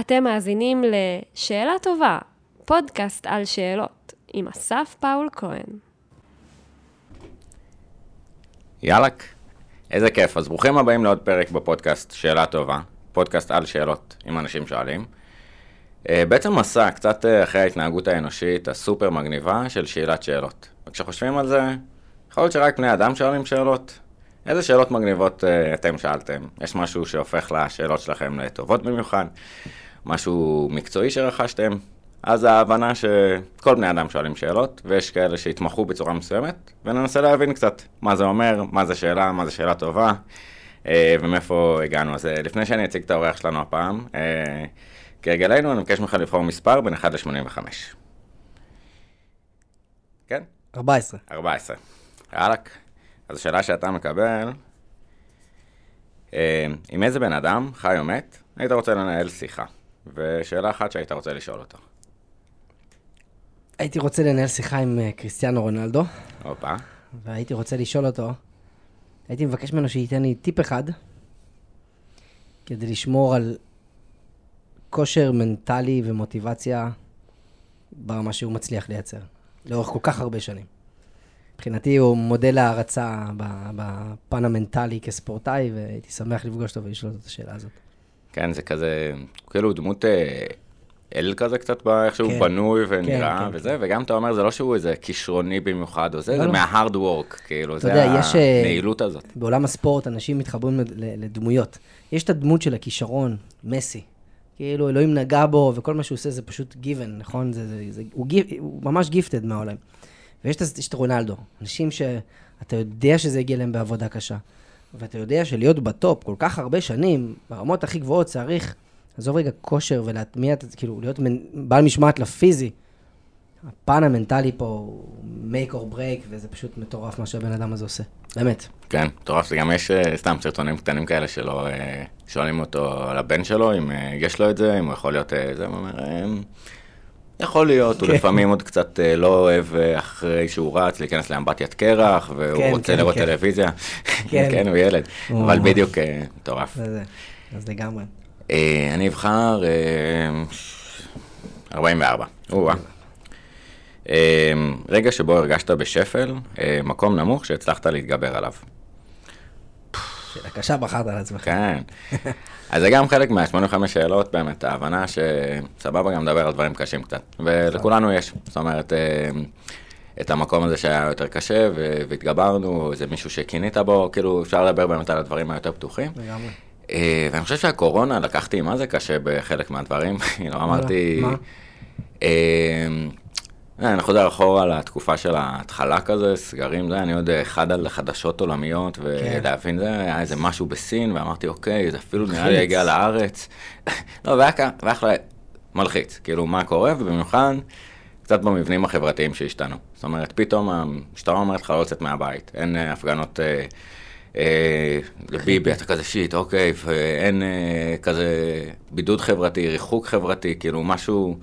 אתם מאזינים ל"שאלה טובה", פודקאסט על שאלות, עם אסף פאול כהן. יאלק, איזה כיף. אז ברוכים הבאים לעוד פרק בפודקאסט שאלה טובה, פודקאסט על שאלות, אם אנשים שואלים. אה, בעצם מסע קצת אה, אחרי ההתנהגות האנושית הסופר מגניבה של שאלת שאלות. וכשחושבים על זה, יכול להיות שרק בני אדם שואלים שאלות. איזה שאלות מגניבות uh, אתם שאלתם? יש משהו שהופך לשאלות שלכם לטובות במיוחד? משהו מקצועי שרכשתם? אז ההבנה שכל בני אדם שואלים שאלות, ויש כאלה שהתמחו בצורה מסוימת, וננסה להבין קצת מה זה אומר, מה זה שאלה, מה זה שאלה טובה, uh, ומאיפה הגענו. אז uh, לפני שאני אציג את האורח שלנו הפעם, uh, כהרגלנו, אני מבקש ממך לבחור מספר בין 1 ל-85. כן? 14. 14. יאללה. אז השאלה שאתה מקבל, אה, עם איזה בן אדם, חי או מת, היית רוצה לנהל שיחה? ושאלה אחת שהיית רוצה לשאול אותו. הייתי רוצה לנהל שיחה עם אה, קריסטיאנו רונלדו, הופה. והייתי רוצה לשאול אותו, הייתי מבקש ממנו שייתן לי טיפ אחד, כדי לשמור על כושר מנטלי ומוטיבציה ברמה שהוא מצליח לייצר, לאורך כל כך הרבה שנים. מבחינתי הוא מודל הערצה בפן המנטלי כספורטאי, והייתי שמח לפגוש אותו ולשאול אותו את השאלה הזאת. כן, זה כזה, כאילו דמות אה, אל כזה קצת, באיך שהוא כן. בנוי ונראה כן, וזה, וגם אתה אומר, זה לא שהוא איזה כישרוני במיוחד או זה, לא, זה לא. מההארד וורק, כאילו, זה יודע, אה, הנעילות הזאת. בעולם הספורט אנשים מתחברים לדמויות. יש את הדמות של הכישרון, מסי. כאילו אלוהים נגע בו, וכל מה שהוא עושה זה פשוט גיוון, נכון? זה, זה, זה, הוא, גיפ, הוא ממש גיפטד מהעולם. ויש את, את רונלדו, אנשים שאתה יודע שזה הגיע להם בעבודה קשה, ואתה יודע שלהיות בטופ כל כך הרבה שנים, ברמות הכי גבוהות צריך, עזוב רגע כושר ולהטמיע את זה, כאילו להיות מנ, בעל משמעת לפיזי. הפן המנטלי פה הוא make or break, וזה פשוט מטורף מה שהבן אדם הזה עושה. באמת. כן, מטורף, זה גם יש אה, סתם סרטונים קטנים כאלה שלא אה, שואלים אותו על הבן שלו, אם אה, יש לו את זה, אם הוא יכול להיות זה, הוא אומר, יכול להיות, הוא כן. לפעמים עוד קצת אה, לא אוהב אה, אחרי שהוא רץ להיכנס לאמבטיית קרח, והוא כן, רוצה כן, לראות. טלוויזיה, כן. הוא ילד, אבל. בדיוק אה, מטורף. אז לגמרי. אני אבחר אה, 44. או-אה. אה, רגע שבו הרגשת בשפל, מקום נמוך שהצלחת להתגבר עליו. שאלה קשה בחרת על עצמך. כן. אז זה גם חלק מה-85 שאלות, באמת, ההבנה שסבבה גם לדבר על דברים קשים קצת. ולכולנו יש, זאת אומרת, אה, את המקום הזה שהיה יותר קשה, והתגברנו, איזה מישהו שקינית בו, כאילו, אפשר לדבר באמת על הדברים היותר פתוחים. לגמרי. אה, ואני חושב שהקורונה, לקחתי מה זה קשה בחלק מהדברים, כאילו, אמרתי... מה? אה, אני חוזר אחורה לתקופה של ההתחלה כזה, סגרים, זה, אני עוד אחד על חדשות עולמיות, ולהבין זה, היה איזה משהו בסין, ואמרתי, אוקיי, זה אפילו נראה לי. הגיע לארץ. לא, והיה כ- והיה אחלה מלחיץ, כאילו, מה קורה, ובמיוחד, קצת במבנים החברתיים שהשתנו. זאת אומרת, פתאום המשטרה אומרת לך לא לצאת מהבית, אין אה, הפגנות אה, אה, לביבי, אתה כזה שיט, אוקיי, ואין אה, כזה בידוד חברתי, ריחוק חברתי, כאילו משהו...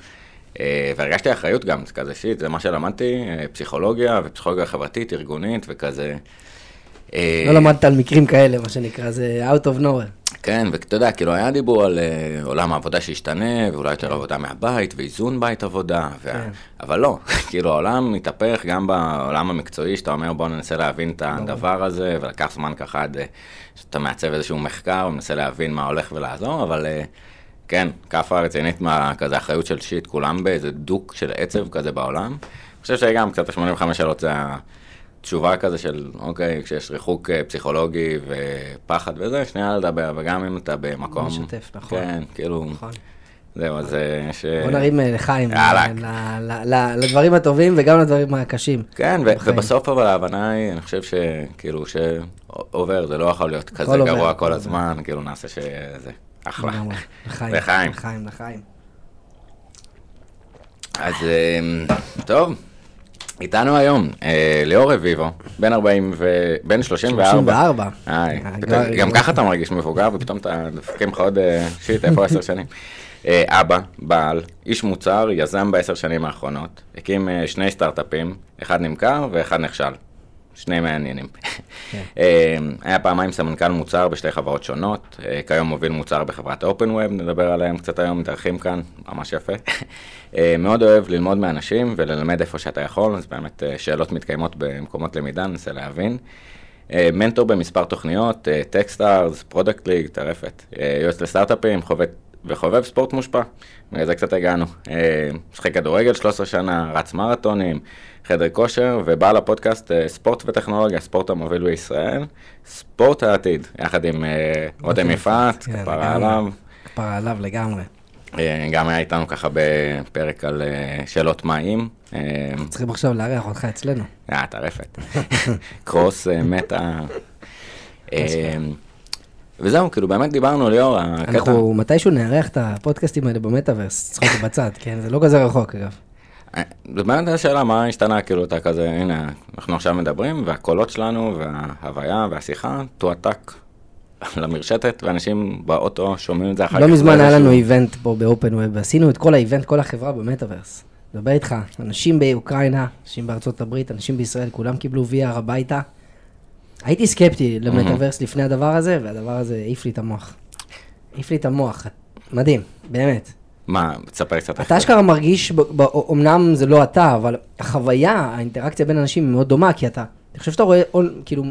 אה, והרגשתי אחריות גם, זה כזה שיט, זה מה שלמדתי, אה, פסיכולוגיה ופסיכולוגיה חברתית, ארגונית וכזה. אה, לא למדת על מקרים כאלה, מה שנקרא, זה out of nowhere. כן, ואתה יודע, כאילו היה דיבור על אה, עולם העבודה שישתנה, ואולי יותר עבודה מהבית, ואיזון בית עבודה, וה... כן. אבל לא, כאילו העולם מתהפך גם בעולם המקצועי, שאתה אומר בוא ננסה להבין את הדבר הזה, ולקח זמן ככה עד אה, שאתה מעצב איזשהו מחקר, ומנסה להבין מה הולך ולעזור, אבל אה, כן, כאפה רצינית מה כזה אחריות של שיט, כולם באיזה דוק של עצב כזה בעולם. אני חושב שגם קצת ה-85 שאלות זה התשובה כזה של, אוקיי, כשיש ריחוק אה, פסיכולוגי ופחד וזה, שנייה לדבר, וגם אם אתה במקום... לשתף, נכון. כן, כאילו, נכון. זהו, אז אה, ש... בוא נרים אה, לחיים, לדברים הטובים וגם לדברים הקשים. כן. ובסוף אבל ההבנה היא, אני חושב שכאילו, שעובר, זה לא יכול להיות כזה גרוע כל. הזמן, כאילו נעשה שזה אחלה. לחיים. לחיים. לחיים, לחיים. אז אה, טוב, איתנו היום אה, ליאור רביבו, בן 40 ו... בן 34. 34. היי, אה, גם ככה אתה מרגיש מבוגר, ופתאום אתה דופקים לך עוד אה, שיט, איפה עשר שנים? אבא, בעל, איש מוצר, יזם בעשר שנים האחרונות, הקים שני סטארט-אפים, אחד נמכר ואחד נכשל. שני מעניינים. כן. אה, היה פעמיים סמנכ"ל מוצר בשתי חברות שונות, אה, כיום מוביל מוצר בחברת OpenWeb, נדבר עליהם קצת היום, מתארחים כאן, ממש יפה. אה, מאוד אוהב ללמוד מאנשים וללמד איפה שאתה יכול, אז באמת אה, שאלות מתקיימות במקומות למידה, ננסה להבין. מנטור במספר תוכניות, Techstars, Product League, טרפת. יועץ לסטארט-אפים חובב- וחובב ספורט מושבע, מזה קצת הגענו. אה, משחק כדורגל 13 שנה, רץ מרתונים, חדר כושר, ובעל הפודקאסט אה, ספורט וטכנולוגיה, ספורט המוביל בישראל, ספורט העתיד, יחד עם אה, רותם יפעת, כן, כפרה. עליו. כפרה עליו לגמרי. גם היה איתנו ככה בפרק על שאלות מים. צריכים עכשיו לארח אותך אצלנו. אה, טרפת. קרוס, מטה. אה, וזהו, כאילו באמת דיברנו, ליאור, הקטע... אנחנו מתישהו נארח את הפודקאסטים האלה במטאוורס, צחוק בצד, כן? זה לא כזה רחוק אגב. אה, זה באמת השאלה, מה השתנה, כאילו, אתה כזה, הנה, אנחנו עכשיו מדברים, והקולות שלנו, וההוויה, והשיחה, תועתק למרשתת, ואנשים באוטו שומעים את זה אחר כך. לא מזמן היה לנו איבנט פה באופן ווב, ועשינו את כל האיבנט, כל החברה במטאוורס. מדבר איתך, אנשים באוקראינה, אנשים בארצות הברית, אנשים בישראל, כולם קיבלו VR הביתה. הייתי סקפטי למטאוורס לפני הדבר הזה, והדבר הזה העיף לי את המוח. העיף לי את המוח, מדהים, באמת. מה, תספר קצת. אתה אשכרה מרגיש, אמנם זה לא אתה, אבל החוויה, האינטראקציה בין אנשים היא מאוד דומה, כי אתה, אני חושב שאתה רואה כאילו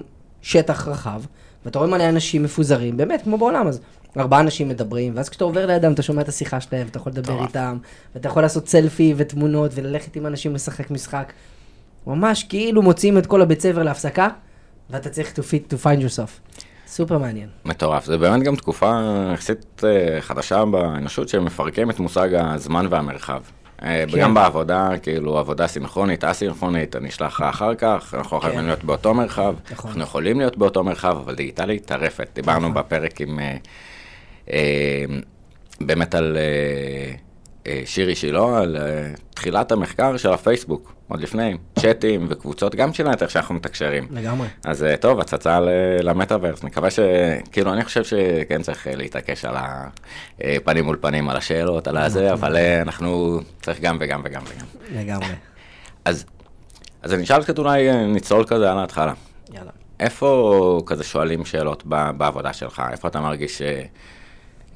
שטח רחב, ואתה רואה מלא אנשים מפוזרים, באמת, כמו בעולם, אז ארבעה אנשים מדברים, ואז כשאתה עובר לידם, אתה שומע את השיחה שלהם, ואתה יכול לדבר. איתם, ואתה יכול לעשות סלפי ותמונות, וללכת עם אנשים לשחק משחק. ממש כאילו מוציאים את כל הבית ספר להפסקה, ואתה צריך to fit to find yourself. סופר מעניין. מטורף. זה באמת גם תקופה יחסית אה, חדשה באנושות שמפרקים את מושג הזמן והמרחב. אה, כן. גם בעבודה, כאילו, עבודה סינכרונית, א-סינכרונית, אני אשלח לך אחר כך, אנחנו יכולים כן. להיות באותו מרחב, נכון. אנחנו יכולים להיות באותו מרחב, אבל דיגיטלי טרפת. דיברנו נכון. בפרק עם, אה, אה, באמת על אה, אה, שירי שילה, על אה, תחילת המחקר של הפייסבוק, עוד לפני, צ'אטים וקבוצות, גם של איך שאנחנו מתקשרים. לגמרי. אז אה, טוב, הצצה למטאוורס, מקווה ש... כאילו, אני חושב שכן צריך אה, להתעקש על הפנים מול פנים, על השאלות, על הזה, אבל אה, אנחנו צריך גם וגם וגם וגם. לגמרי. אז, אז אני אשאל קצת אולי, אה, נצלול כזה על ההתחלה. יאללה. איפה כזה שואלים שאלות בעבודה שלך? איפה אתה מרגיש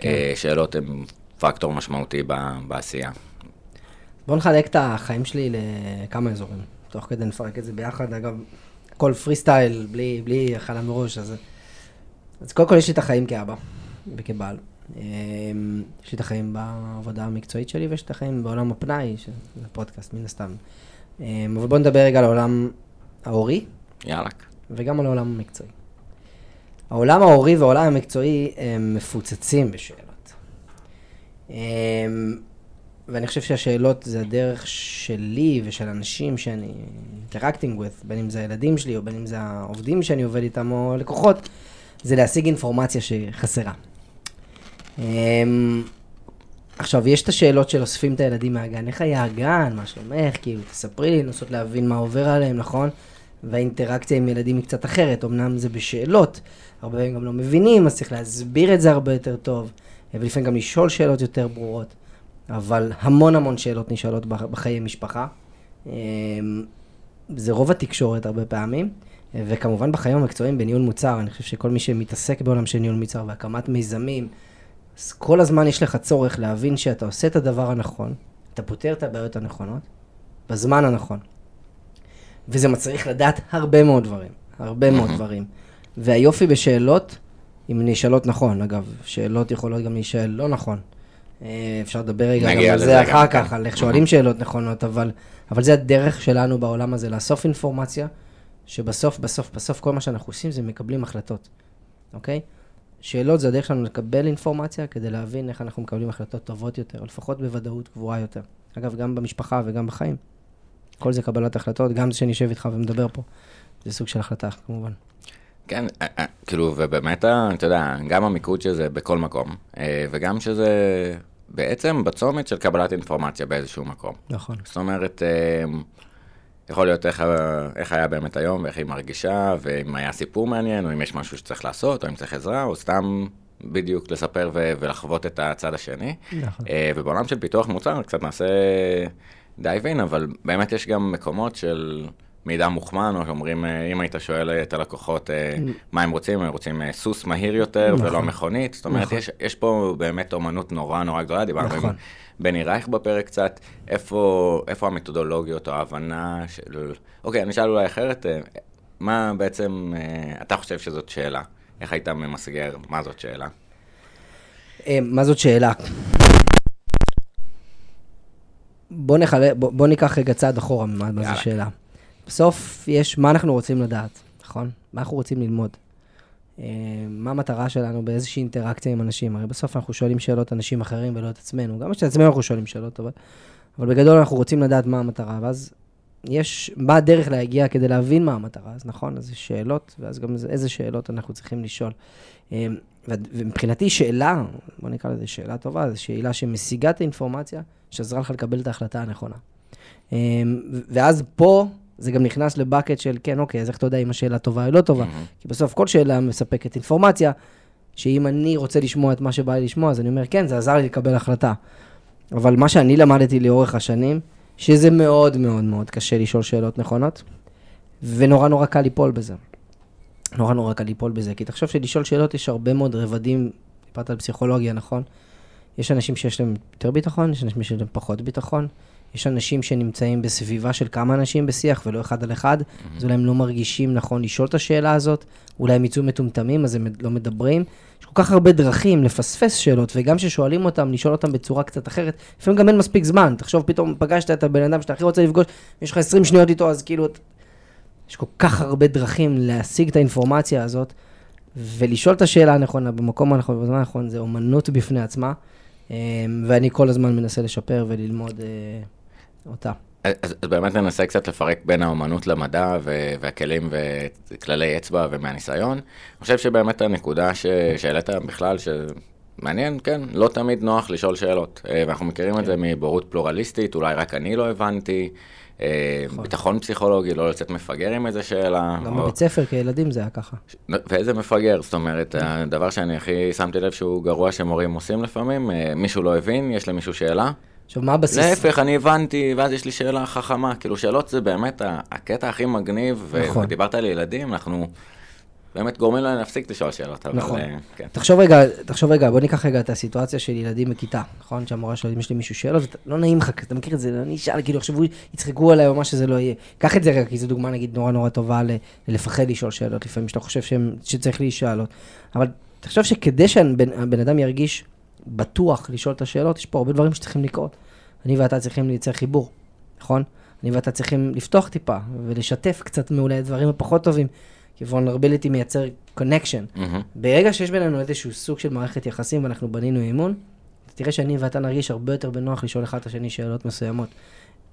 ששאלות הן פקטור משמעותי בעשייה? בוא נחלק את החיים שלי לכמה אזורים, תוך כדי נפרק את זה ביחד. אגב, הכל פרי סטייל, בלי, בלי הכנה מראש, אז... אז קודם כל יש לי את החיים כאבא וכבעל. אמ, יש לי את החיים בעבודה המקצועית שלי ויש לי את החיים בעולם הפנאי, שזה פודקאסט מן הסתם. אמ, אבל בוא נדבר רגע על העולם ההורי יאללה. וגם על העולם המקצועי. העולם ההורי והעולם המקצועי הם מפוצצים בשאלות. אמ, ואני חושב שהשאלות זה הדרך שלי ושל אנשים שאני interacting with, בין אם זה הילדים שלי או בין אם זה העובדים שאני עובד איתם או לקוחות, זה להשיג אינפורמציה שחסרה. אמ, עכשיו, יש את השאלות של אוספים את הילדים מהגן, איך היה הגן, מה שלומך, כאילו, תספרי לי, לנסות להבין מה עובר עליהם, נכון? והאינטראקציה עם ילדים היא קצת אחרת, אמנם זה בשאלות, הרבה פעמים גם לא מבינים, אז צריך להסביר את זה הרבה יותר טוב, ולפעמים גם לשאול שאלות יותר ברורות, אבל המון המון שאלות נשאלות בח- בחיי משפחה. אמ, זה רוב התקשורת הרבה פעמים, וכמובן בחיים המקצועיים בניהול מוצר, אני חושב שכל מי שמתעסק בעולם של ניהול מוצר והקמת מיזמים, אז כל הזמן יש לך צורך להבין שאתה עושה את הדבר הנכון, אתה פותר את הבעיות הנכונות, בזמן הנכון. וזה מצריך לדעת הרבה מאוד דברים, הרבה מאוד דברים. והיופי בשאלות, אם נשאלות נכון, אגב, שאלות יכולות גם להישאל לא נכון. אה, אפשר לדבר רגע גם על זה אחר. כך, על איך שואלים שאלות נכונות, אבל, אבל זה הדרך שלנו בעולם הזה, לאסוף אינפורמציה, שבסוף, בסוף, בסוף כל מה שאנחנו עושים זה מקבלים החלטות, אוקיי? שאלות זה הדרך שלנו לקבל אינפורמציה כדי להבין איך אנחנו מקבלים החלטות טובות יותר, או לפחות בוודאות גבוהה יותר. אגב, גם במשפחה וגם בחיים. כל זה קבלת החלטות, גם זה שאני יושב איתך ומדבר פה, זה סוג של החלטה, כמובן. כן, אה, אה, כאילו, ובאמת, ה- אתה יודע, גם המיקוד של זה בכל מקום, אה, וגם שזה בעצם בצומת של קבלת אינפורמציה באיזשהו מקום. נכון. זאת אומרת, אה, יכול להיות איך, איך היה באמת היום, ואיך היא מרגישה, ואם היה סיפור מעניין, או אם יש משהו שצריך לעשות, או אם צריך עזרה, או סתם בדיוק לספר ו- ולחוות את הצד השני. נכון. אה, ובעולם של פיתוח מוצר, קצת נעשה דייב אין, אבל באמת יש גם מקומות של מידע מוכמן, או שאומרים, אה, אם היית שואל את הלקוחות אה, מה הם רוצים, הם רוצים אה, סוס מהיר יותר נכון. ולא מכונית. זאת אומרת, נכון. יש, יש פה באמת אומנות נורא נורא גדולה, דיברנו נכון. עם בני רייך בפרק קצת, איפה, איפה המתודולוגיות או ההבנה של... אוקיי, אני אשאל אולי אחרת, אה, מה בעצם אה, אתה חושב שזאת שאלה? איך היית ממסגר מה זאת שאלה? אה, מה זאת שאלה? בוא, נחלה, בוא, בוא ניקח רגע צעד אחורה מה יאללה. זו שאלה. בסוף יש מה אנחנו רוצים לדעת, נכון? מה אנחנו רוצים ללמוד. אה, מה המטרה שלנו באיזושהי אינטראקציה עם אנשים? הרי בסוף אנחנו שואלים שאלות אנשים אחרים ולא את עצמנו. גם את עצמנו אנחנו שואלים שאלות, אבל, אבל בגדול אנחנו רוצים לדעת מה המטרה, ואז יש, מה הדרך להגיע כדי להבין מה המטרה, אז נכון, אז יש שאלות, ואז גם זה- איזה שאלות אנחנו צריכים לשאול. אה, ומבחינתי שאלה, בוא נקרא לזה שאלה טובה, זו שאלה שמשיגה את האינפורמציה, שעזרה לך לקבל את ההחלטה הנכונה. אה, ואז פה זה גם נכנס לבקט של, כן, אוקיי, אז איך אתה יודע אם השאלה טובה או לא טובה? כי בסוף כל שאלה מספקת אינפורמציה, שאם אני רוצה לשמוע את מה שבא לי לשמוע, אז אני אומר, כן, זה עזר לי לקבל החלטה. אבל מה שאני למדתי לאורך השנים, שזה מאוד מאוד מאוד קשה לשאול שאלות נכונות, ונורא נורא קל ליפול בזה. נורא נורא קל ליפול בזה, כי תחשוב שלשאול שאלות יש הרבה מאוד רבדים, דיברת על פסיכולוגיה, נכון? יש אנשים שיש להם יותר ביטחון, יש אנשים שיש להם פחות ביטחון, יש אנשים שנמצאים בסביבה של כמה אנשים בשיח ולא אחד על אחד, אז אולי הם לא מרגישים נכון לשאול את השאלה הזאת, אולי הם יצאו מטומטמים אז הם לא מדברים. יש כל כך הרבה דרכים לפספס שאלות, וגם כששואלים אותם, לשאול אותם בצורה קצת אחרת, לפעמים גם אין מספיק זמן, תחשוב פתאום פגשת את הבן אדם שאתה הכי רוצה לפגוש, יש לך 20 שניות איתו, אז כאילו, יש כל כך הרבה דרכים להשיג את האינפורמציה הזאת, ולשאול את השאלה הנכונה במקום הנכון, בזמן הנכון, זה אומנות בפני עצמה, אה, ואני כל הזמן מנסה לשפר וללמוד אה, אותה. אז, אז באמת ננסה קצת לפרק בין האומנות למדע ו- והכלים וכללי אצבע ומהניסיון. אני חושב שבאמת הנקודה ש- שהעלית בכלל, שמעניין, כן, לא תמיד נוח לשאול שאלות. אה, ואנחנו מכירים את זה מבורות פלורליסטית, אולי רק אני לא הבנתי. אה, ביטחון פסיכולוגי, לא לצאת מפגר עם איזה שאלה. גם או- בבית ספר כילדים זה היה ככה. ואיזה מפגר, זאת אומרת, הדבר שאני הכי שמתי לב שהוא גרוע שמורים עושים לפעמים, אה, מישהו לא הבין, יש למישהו שאלה, עכשיו, מה הבסיס? להפך, אני הבנתי, ואז יש לי שאלה חכמה. כאילו, שאלות זה באמת הקטע הכי מגניב, נכון. ודיברת על ילדים, אנחנו באמת גורמים להם להפסיק לשאול שאלות, אבל נכון. אה, כן. תחשוב רגע, תחשוב רגע, בוא ניקח רגע את הסיטואציה של ילדים בכיתה, נכון? שהמורה שואלת אם יש לי מישהו שאלות, ואתה- לא נעים לך, אתה מכיר את זה, אני אשאל, כאילו, יחשבו, יצחקו עליי או מה שזה לא יהיה. קח את זה רגע, כי זו דוגמה, נגיד, נורא נורא טובה ל- ללפחד לשאול שאלות, לפעמים שאתה חושב שהם- שצריך להישאל. אבל תחשוב שכדי שהבן אדם ירגיש בטוח לשאול את השאלות, יש פה הרבה דברים שצריכים לקרות. אני ואתה צריכים לייצר חיבור, נכון? אני ואתה צריכים לפתוח טיפה ולשתף קצת מאולי דברים הפחות טובים, כי vulnerability מייצר connection. מהמם. ברגע שיש בינינו איזשהו סוג של מערכת יחסים ואנחנו בנינו אמון, תראה שאני ואתה נרגיש הרבה יותר בנוח לשאול אחד את השני שאלות מסוימות.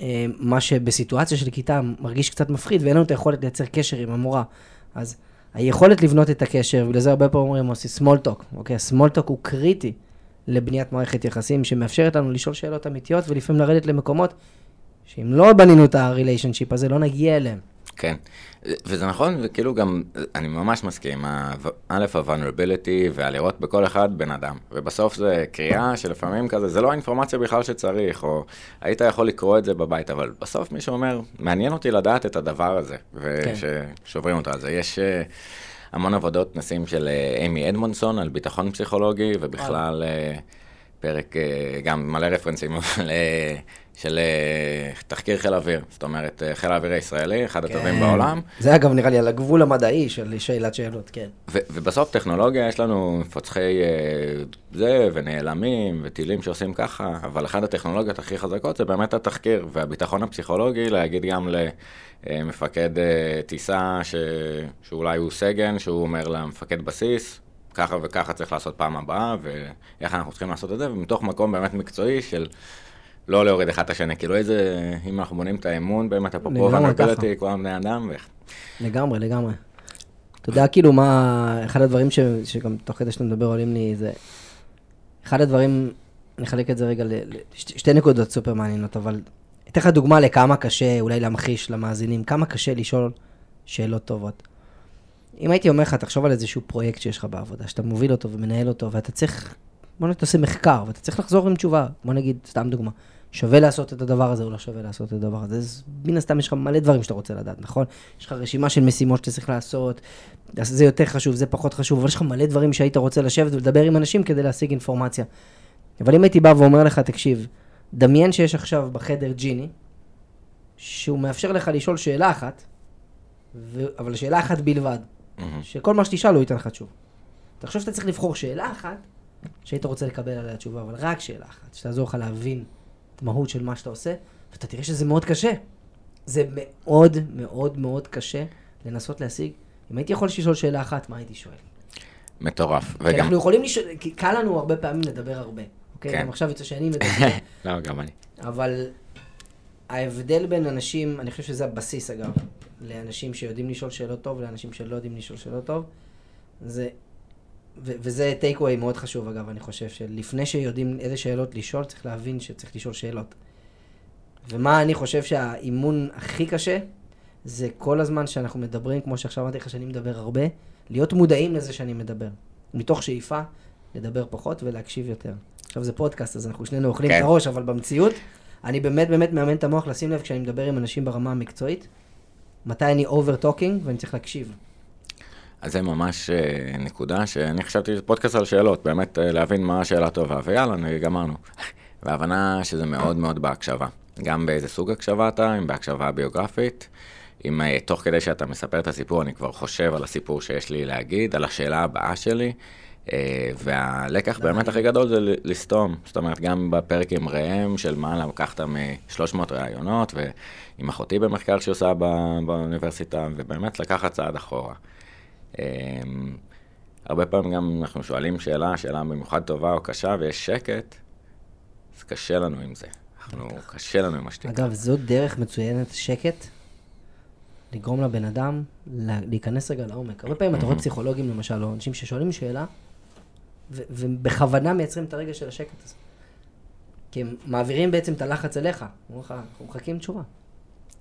אה, מה שבסיטואציה של כיתה מרגיש קצת מפחיד ואין לנו את היכולת לייצר קשר עם המורה. אז היכולת לבנות את הקשר, ולזה הרבה פעמים אומרים, עושים small talk, אוקיי? small talk הוא קריטי לבניית מערכת יחסים שמאפשרת לנו לשאול שאלות אמיתיות ולפעמים לרדת למקומות שאם לא בנינו את הריליישנשיפ הזה, לא נגיע אליהם. כן, וזה נכון, וכאילו גם, אני ממש מסכים, א', ה-vulnerability והלראות בכל אחד בן אדם. ובסוף זה קריאה שלפעמים כזה, זה לא האינפורמציה בכלל שצריך, או היית יכול לקרוא את זה בבית, אבל בסוף מישהו אומר, מעניין אותי לדעת את הדבר הזה, וששוברים אותו. אז יש אה, המון עבודות, נשים של אה, אימי אדמונסון על ביטחון פסיכולוגי, ובכלל אה, פרק, אה, גם מלא רפרנסים, אבל של אה, תחקיר חיל האוויר. זאת אומרת, אה, חיל האוויר הישראלי, אחד הטובים בעולם. זה אגב נראה לי על הגבול המדעי של שאלת שאלות, כן. ו- ובסוף טכנולוגיה, יש לנו מפצחי אה, זה, ונעלמים, וטילים שעושים ככה, אבל אחת הטכנולוגיות הכי חזקות זה באמת התחקיר, והביטחון הפסיכולוגי, להגיד גם למפקד טיסה, ש... שאולי הוא סגן, שהוא אומר למפקד בסיס, ככה וככה צריך לעשות פעם הבאה, ואיך אנחנו צריכים לעשות את זה, ומתוך מקום באמת מקצועי של... לא להוריד אחד את השני, כאילו איזה, אם אנחנו בונים את האמון, באמת, אפרופו לגמרי ככה. vulnerability, כולם בני אדם. לגמרי, לגמרי. אתה יודע, כאילו, מה, אחד הדברים ש, שגם תוך כדי שאתה מדבר עולים לי, זה... אחד הדברים, אני אחלק את זה רגע לשתי נקודות סופר מעניינות, אבל אתן לך דוגמה לכמה קשה, אולי להמחיש למאזינים, כמה קשה לשאול שאלות טובות. אם הייתי אומר לך, תחשוב על איזשהו פרויקט שיש לך בעבודה, שאתה מוביל אותו ומנהל אותו, ואתה צריך, בוא נגיד, אתה עושה מחקר, ואתה צריך לחזור עם תשובה, בוא נגיד, סתם דוגמה, שווה לעשות את הדבר הזה או לא שווה לעשות את הדבר הזה. אז מן הסתם יש לך מלא דברים שאתה רוצה לדעת, נכון? יש לך רשימה של משימות שאתה צריך לעשות, זה יותר חשוב, זה פחות חשוב, אבל יש לך מלא דברים שהיית רוצה לשבת ולדבר עם אנשים כדי להשיג אינפורמציה. אבל אם הייתי בא ואומר לך, תקשיב, דמיין שיש עכשיו בחדר ג'יני, שהוא מאפשר לך לשאול שאלה אחת, ו... אבל שאלה אחת בלבד. שכל מה שתשאל הוא ייתן לך תשובה. תחשוב שאתה צריך לבחור שאלה אחת שהיית רוצה לקבל עליה תשובה, אבל רק שאלה אחת, שתעזור לך להבין המהות של מה שאתה עושה, ואתה תראה שזה מאוד קשה. זה מאוד מאוד מאוד קשה לנסות להשיג. אם הייתי יכול לשאול שאלה אחת, מה הייתי שואל? מטורף. כי וגם... אנחנו יכולים לשאול, כי קל לנו הרבה פעמים לדבר הרבה. אוקיי? כן. גם עכשיו יוצא שאני מדבר, לא, גם אני. אבל ההבדל בין אנשים, אני חושב שזה הבסיס אגב, לאנשים שיודעים לשאול שאלות טוב, לאנשים שלא יודעים לשאול שאלות טוב, זה, ו- וזה טייק אווי מאוד חשוב אגב, אני חושב, שלפני שיודעים איזה שאלות לשאול, צריך להבין שצריך לשאול שאלות. ומה אני חושב שהאימון הכי קשה, זה כל הזמן שאנחנו מדברים, כמו שעכשיו אמרתי לך שאני מדבר הרבה, להיות מודעים לזה שאני מדבר. מתוך שאיפה לדבר פחות ולהקשיב יותר. עכשיו זה פודקאסט, אז אנחנו שנינו אוכלים כן. את הראש, אבל במציאות, אני באמת באמת מאמן את המוח לשים לב כשאני מדבר עם אנשים ברמה המקצועית, מתי אני over talking ואני צריך להקשיב. אז זה ממש אה, נקודה שאני חשבתי שזה פודקאסט על שאלות, באמת אה, להבין מה השאלה טובה, ויאללה, נו, גמרנו. והבנה שזה מאוד מאוד בהקשבה. גם באיזה סוג הקשבה אתה, אם בהקשבה ביוגרפית, אם אה, תוך כדי שאתה מספר את הסיפור, אני כבר חושב על הסיפור שיש לי להגיד, על השאלה הבאה שלי, והלקח באמת הכי גדול זה לסתום. זאת אומרת, גם בפרק עם ראם, של מה לקחת מ-300 ראיונות, ועם אחותי במחקר שהיא עושה בא- באוניברסיטה, ובאמת לקחת צעד אחורה. אמ, הרבה פעמים גם אנחנו שואלים שאלה, שאלה במיוחד טובה או קשה, ויש שקט, אז קשה לנו עם זה. אנחנו, קשה לנו עם השתיקה. אגב, זו דרך מצוינת, שקט, לגרום לבן אדם לה- להיכנס רגע לעומק. הרבה פעמים אתה רואה פסיכולוגים למשל, או אנשים ששואלים שאלה, ובכוונה מייצרים את הרגע של השקט הזה. כי הם מעבירים בעצם את הלחץ אליך. אומרים לך, אנחנו מחכים תשובה.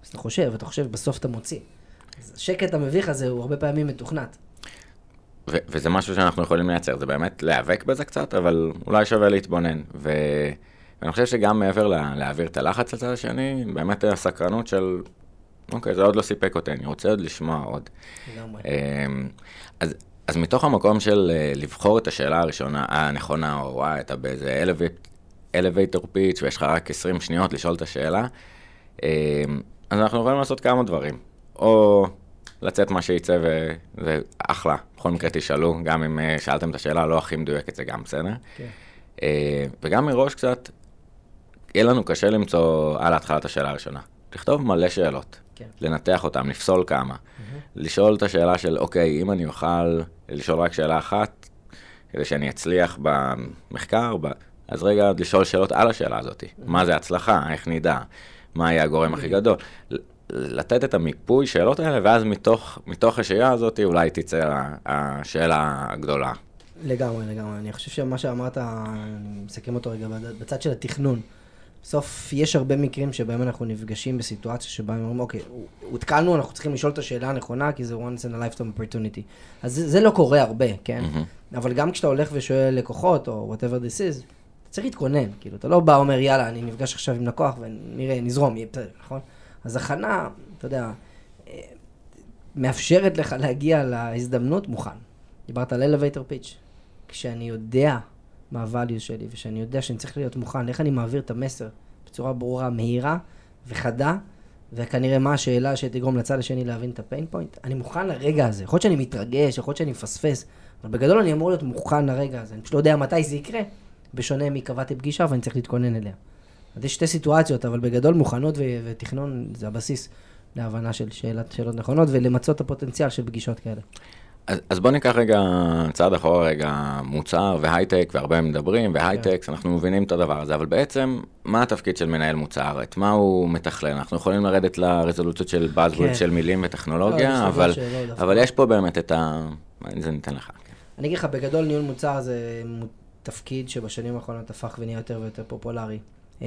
אז אתה חושב, אתה חושב, בסוף אתה מוציא. אז השקט המביך הזה הוא הרבה פעמים מתוכנת. ו- וזה משהו שאנחנו יכולים לייצר, זה באמת להיאבק בזה קצת, אבל אולי שווה להתבונן. ו- ואני חושב שגם מעבר ל- להעביר את הלחץ לצד השני, באמת הסקרנות של, אוקיי, זה עוד לא סיפק אותי, אני רוצה עוד לשמוע עוד. לגמרי. אמ, אז, אז מתוך המקום של אה, לבחור את השאלה הראשונה, הנכונה, או וואי, אתה באיזה elevator pitch ויש לך רק 20 שניות לשאול את השאלה, אמ, אז אנחנו יכולים לעשות כמה דברים. או לצאת מה שיצא וזה אחלה, בכל מקרה תשאלו, גם אם אה, שאלתם את השאלה הלא הכי מדויקת זה גם בסדר. כן. אה, וגם מראש קצת, יהיה לנו קשה למצוא על התחלת השאלה הראשונה. לכתוב מלא שאלות, כן. לנתח אותן, לפסול כמה. לשאול את השאלה של, אוקיי, אם אני אוכל לשאול רק שאלה אחת, כדי שאני אצליח במחקר, ב... אז רגע, לשאול שאלות על השאלה הזאת. מה זה הצלחה? איך נדע? מה יהיה הגורם הכי גדול? לתת את המיפוי שאלות האלה, ואז מתוך, מתוך השאלה הזאת אולי תצא השאלה הגדולה. לגמרי, לגמרי. אני חושב שמה שאמרת, אני מסכם אותו רגע בצד- של התכנון. בסוף יש הרבה מקרים שבהם אנחנו נפגשים בסיטואציה שבה הם אומרים, אוקיי, הותקלנו, אנחנו צריכים לשאול את השאלה הנכונה, כי זה once in a lifetime opportunity. אז זה, זה לא קורה הרבה, כן? מהמם. אבל גם כשאתה הולך ושואל לקוחות, או whatever this is, אתה צריך להתכונן. כאילו, אתה לא בא ואומר, יאללה, אני נפגש עכשיו עם לקוח ונראה, נזרום, יהיה בסדר, נכון? אז הכנה, אתה יודע, אה, מאפשרת לך להגיע להזדמנות מוכן. דיברת על elevator pitch. כשאני יודע מה ה-value שלי, ושאני יודע שאני צריך להיות מוכן, איך אני מעביר את המסר בצורה ברורה, מהירה וחדה, וכנראה מה השאלה שתגרום לצד השני להבין את הפיין פוינט, אני מוכן לרגע הזה. יכול להיות שאני מתרגש, יכול להיות שאני מפספס, אבל בגדול אני אמור להיות מוכן לרגע הזה. אני פשוט לא יודע מתי זה יקרה, בשונה מקבעתי פגישה ואני צריך להתכונן אליה. אז יש שתי סיטואציות, אבל בגדול מוכנות ו- ותכנון זה הבסיס להבנה של שאלת, שאלות נכונות ולמצות את הפוטנציאל של פגישות כאלה. אז, אז בוא ניקח רגע צעד אחורה רגע, מוצר והייטק, והרבה מדברים, והייטק, אנחנו מבינים את הדבר הזה, אבל בעצם, מה התפקיד של מנהל מוצר? את מה הוא מתכלל? אנחנו יכולים לרדת לרזולוציות של buzzword כן. של מילים לא, וטכנולוגיה, לי אבל, דווקא. אבל יש פה באמת את ה... זה ניתן לך. כן. אני אגיד לך, בגדול ניהול מוצר זה תפקיד שבשנים האחרונות הפך ונהיה יותר ויותר פופולרי. אמ,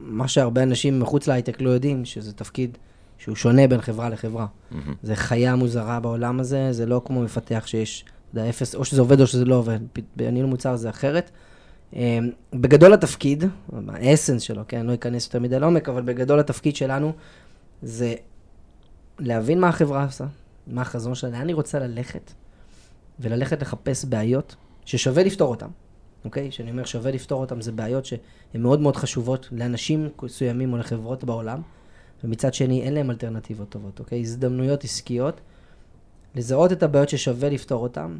מה שהרבה אנשים מחוץ להייטק לא יודעים, שזה תפקיד שהוא שונה בין חברה לחברה. מהמם. זה חיה מוזרה בעולם הזה, זה לא כמו מפתח שיש, אתה יודע, אפס, או שזה עובד או שזה לא עובד. פ- בניהול מוצר זה אחרת. אה, בגדול התפקיד, האסנס שלו, כן, אני לא אכנס יותר מדי לעומק, אבל בגדול התפקיד שלנו זה להבין מה החברה עושה, מה החזון שלה, לאן היא רוצה ללכת, וללכת לחפש בעיות ששווה לפתור אותן, אוקיי? כשאני אומר שווה לפתור אותן, זה בעיות שהן מאוד מאוד חשובות לאנשים מסוימים או לחברות בעולם, ומצד שני אין להם אלטרנטיבות טובות, אוקיי? הזדמנויות עסקיות, לזהות את הבעיות ששווה לפתור אותן,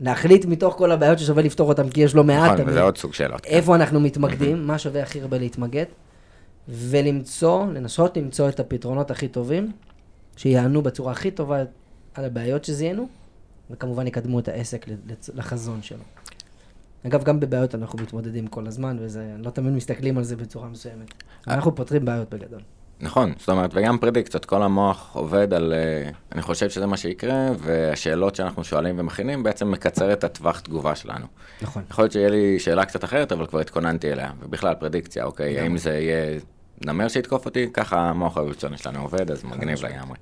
להחליט מתוך כל הבעיות ששווה לפתור אותן, כי יש לא מעט, נכון, תמיד, וזה עוד סוג שאלות. כן. איפה אנחנו מתמקדים, מה שווה הכי הרבה להתמקד, ולמצוא, לנסות למצוא את הפתרונות הכי טובים, שיענו בצורה הכי טובה על הבעיות שזיהינו, וכמובן יקדמו את העסק לחזון שלו. אגב, גם בבעיות אנחנו מתמודדים כל הזמן, וזה, לא תמיד מסתכלים על זה בצורה מסוימת. אנחנו פותרים בעיות בגדול. נכון, זאת אומרת, וגם פרדיקציות, כל המוח עובד על, אה, אני חושב שזה מה שיקרה, והשאלות שאנחנו שואלים ומכינים בעצם מקצר את הטווח תגובה שלנו. נכון. יכול להיות שיהיה לי שאלה קצת אחרת, אבל כבר התכוננתי אליה, ובכלל פרדיקציה, אוקיי, האם זה יהיה נמר שיתקוף אותי? ככה המוח האבולוציוני שלנו עובד, אז מגניב לגמרי.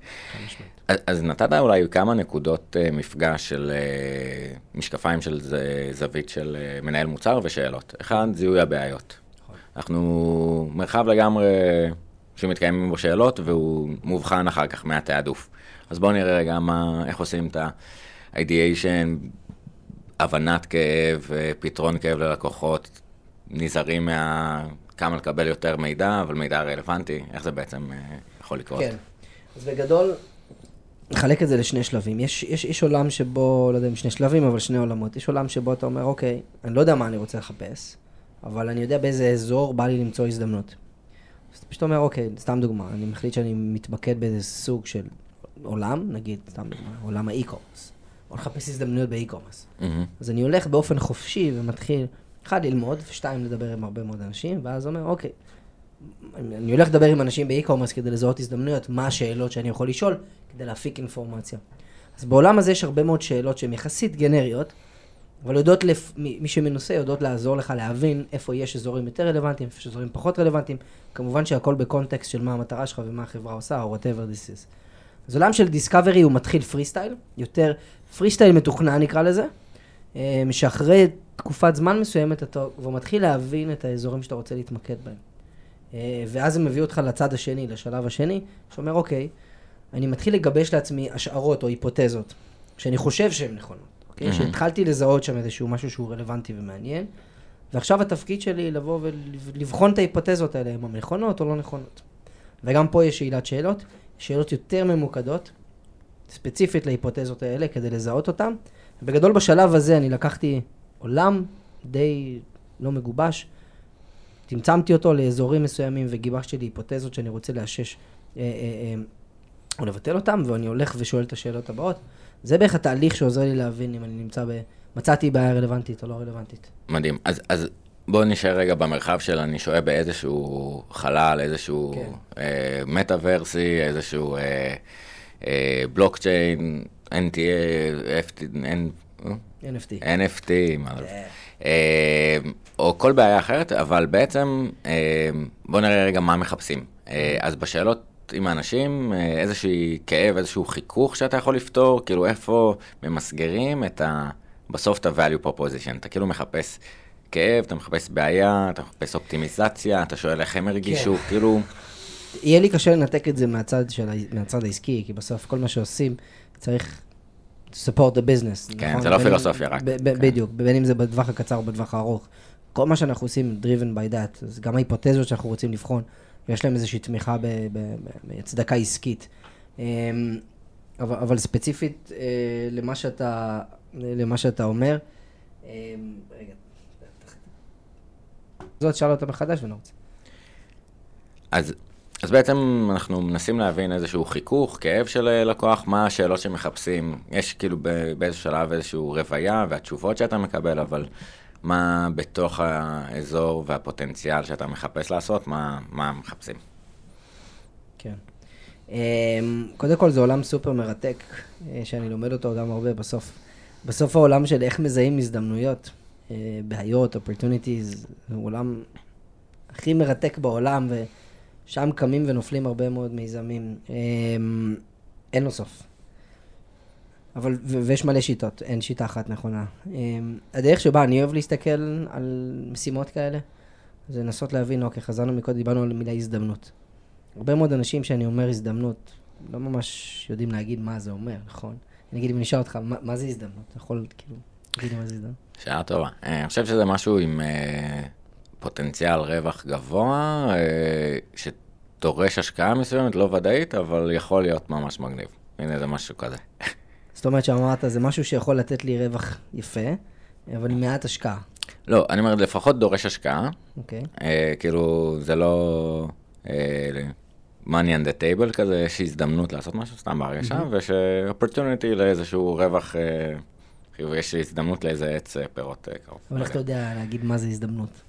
אז, אז נתת אולי כמה נקודות uh, מפגש של uh, משקפיים של ז, זווית של uh, מנהל מוצר ושאלות. אחד, זיהוי הבעיות. נכון. אנחנו מרחב לגמרי שמתקיימים בו שאלות, והוא מובחן אחר כך מהתעדוף. אז בואו נראה רגע מה, איך עושים את ה-ideation, הבנת כאב, אה, פתרון כאב ללקוחות, נזהרים מה... כמה לקבל יותר מידע, אבל מידע רלוונטי, איך זה בעצם אה, יכול לקרות. כן. אז בגדול, נחלק את זה לשני שלבים. יש, יש, יש עולם שבו, לא יודע אם שני שלבים, אבל שני עולמות. יש עולם שבו אתה אומר, אוקיי, אני לא יודע מה אני רוצה לחפש, אבל אני יודע באיזה אזור בא לי למצוא הזדמנות. אז אתה פשוט אומר, אוקיי, סתם דוגמה, אני מחליט שאני מתמקד באיזה סוג של עולם, נגיד, סתם דוגמה, עולם האי-קומרס. או לחפש הזדמנויות באי-קומרס. מהמם. אז אני הולך באופן חופשי ומתחיל, אחד, ללמוד, ושתיים, לדבר עם הרבה מאוד אנשים, ואז אומר, אוקיי, אני הולך לדבר עם אנשים ב e-commerce כדי לזהות הזדמנויות, מה השאלות שאני יכול לשאול, כדי להפיק אינפורמציה. אז בעולם הזה יש הרבה מאוד שאלות שהן יחסית גנריות, אבל יודעות, לפ... מי שמנוסה יודעות לעזור לך להבין איפה יש אזורים יותר רלוונטיים, איפה יש אזורים פחות רלוונטיים. כמובן שהכל בקונטקסט של מה המטרה שלך ומה החברה עושה, או whatever this is. אז עולם של discovery הוא מתחיל פרי סטייל, יותר פרי סטייל מתוכנן נקרא לזה, אמ, שאחרי תקופת זמן מסוימת אתה כבר מתחיל להבין את האזורים שאתה רוצה להתמקד בהם. אה, ואז זה מביא אותך לצד השני, לשלב השני, שאומר, אוקיי, אני מתחיל לגבש לעצמי השערות או היפותזות, שאני חושב שהן נכונות, אוקיי? מהמם. שהתחלתי לזהות שם איזשהו משהו שהוא רלוונטי ומעניין, ועכשיו התפקיד שלי לבוא ולבחון את ההיפותזות האלה, אם הן נכונות או לא נכונות. וגם פה יש שאלת שאלות, שאלות יותר ממוקדות, ספציפית להיפותזות האלה, כדי לזהות אותן. בגדול בשלב הזה אני לקחתי עולם די לא מגובש, צמצמתי אותו לאזורים מסוימים וגיבשתי לי היפותזות שאני רוצה לאשש אה, אה, אה, או לבטל אותם, ואני הולך ושואל את השאלות הבאות. זה בערך התהליך שעוזר לי להבין אם אני נמצא ב... מצאתי בעיה רלוונטית או לא רלוונטית. מדהים. אז, אז בואו נשאר רגע במרחב של אני שוהה באיזשהו חלל, איזשהו כן. אה, מטאוורסי, איזשהו אה, אה, בלוקצ'יין, NTA, FT, N, NFT. NFT, מה זה? כן. אה, או כל בעיה אחרת, אבל בעצם אה, בואו נראה רגע מה מחפשים. אה, אז בשאלות עם האנשים, איזשהי כאב, איזשהו חיכוך שאתה יכול לפתור, כאילו איפה ממסגרים את ה... בסוף את ה-value proposition, אתה כאילו מחפש כאב, אתה מחפש בעיה, אתה מחפש אופטימיזציה, אתה שואל איך הם הרגישו, כן. כאילו, יהיה לי קשה לנתק את זה מהצד, של, מהצד העסקי, כי בסוף כל מה שעושים צריך support the business. כן, נכון? זה לא פילוסופיה רק. ב- כן. בדיוק, בין אם זה בטווח הקצר או בטווח הארוך. כל מה שאנחנו עושים driven by that, אז גם ההיפותזות שאנחנו רוצים לבחון, יש להם איזושהי תמיכה ב- ב- ב- בהצדקה עסקית. אמ, אבל, אבל ספציפית אה, למה שאתה, למה שאתה אומר, אמ, רגע, זאת שאל אותה מחדש ונרוץ. אז, אז בעצם אנחנו מנסים להבין איזשהו חיכוך, כאב של אה, לקוח, מה השאלות שמחפשים. יש כאילו באיזשהו שלב איזשהו רוויה והתשובות שאתה מקבל, אבל מה בתוך האזור והפוטנציאל שאתה מחפש לעשות, מה, מה מחפשים. כן. אמ, קודם כל זה עולם סופר מרתק, אה, שאני לומד אותו גם הרבה בסוף. בסוף העולם של איך מזהים הזדמנויות, אה, בעיות, opportunities, הוא עולם הכי מרתק בעולם, ושם קמים ונופלים הרבה מאוד מיזמים. אמ, אין לו סוף. אבל, ויש מלא שיטות, אין שיטה אחת נכונה. אמ, הדרך שבה אני אוהב להסתכל על משימות כאלה, זה לנסות להבין, אוקיי, חזרנו מקודם, דיברנו על המילה הזדמנות. הרבה מאוד אנשים שאני אומר הזדמנות, לא ממש יודעים להגיד מה זה אומר, נכון? נגיד, אם אני אשאל אותך, מה, מה זה הזדמנות? אתה יכול, כאילו, להגיד מה זה הזדמנות? שאלה טובה. אה, אני חושב שזה משהו עם אה, פוטנציאל רווח גבוה, אה, שדורש השקעה מסוימת, לא ודאית, אבל יכול להיות ממש מגניב. הנה, זה משהו כזה. זאת אומרת שאמרת, זה משהו שיכול לתת לי רווח יפה, אבל עם מעט השקעה, לא, אני אומר, לפחות דורש השקעה. אוקיי? אה, כאילו, זה לא אה, money on the table כזה, יש הזדמנות לעשות משהו סתם בהרגשה, ויש אה, opportunity לאיזשהו רווח, אה, יש הזדמנות לאיזה עץ אה, פירות אה, קרוב. אבל איך אתה יודע להגיד מה זה הזדמנות?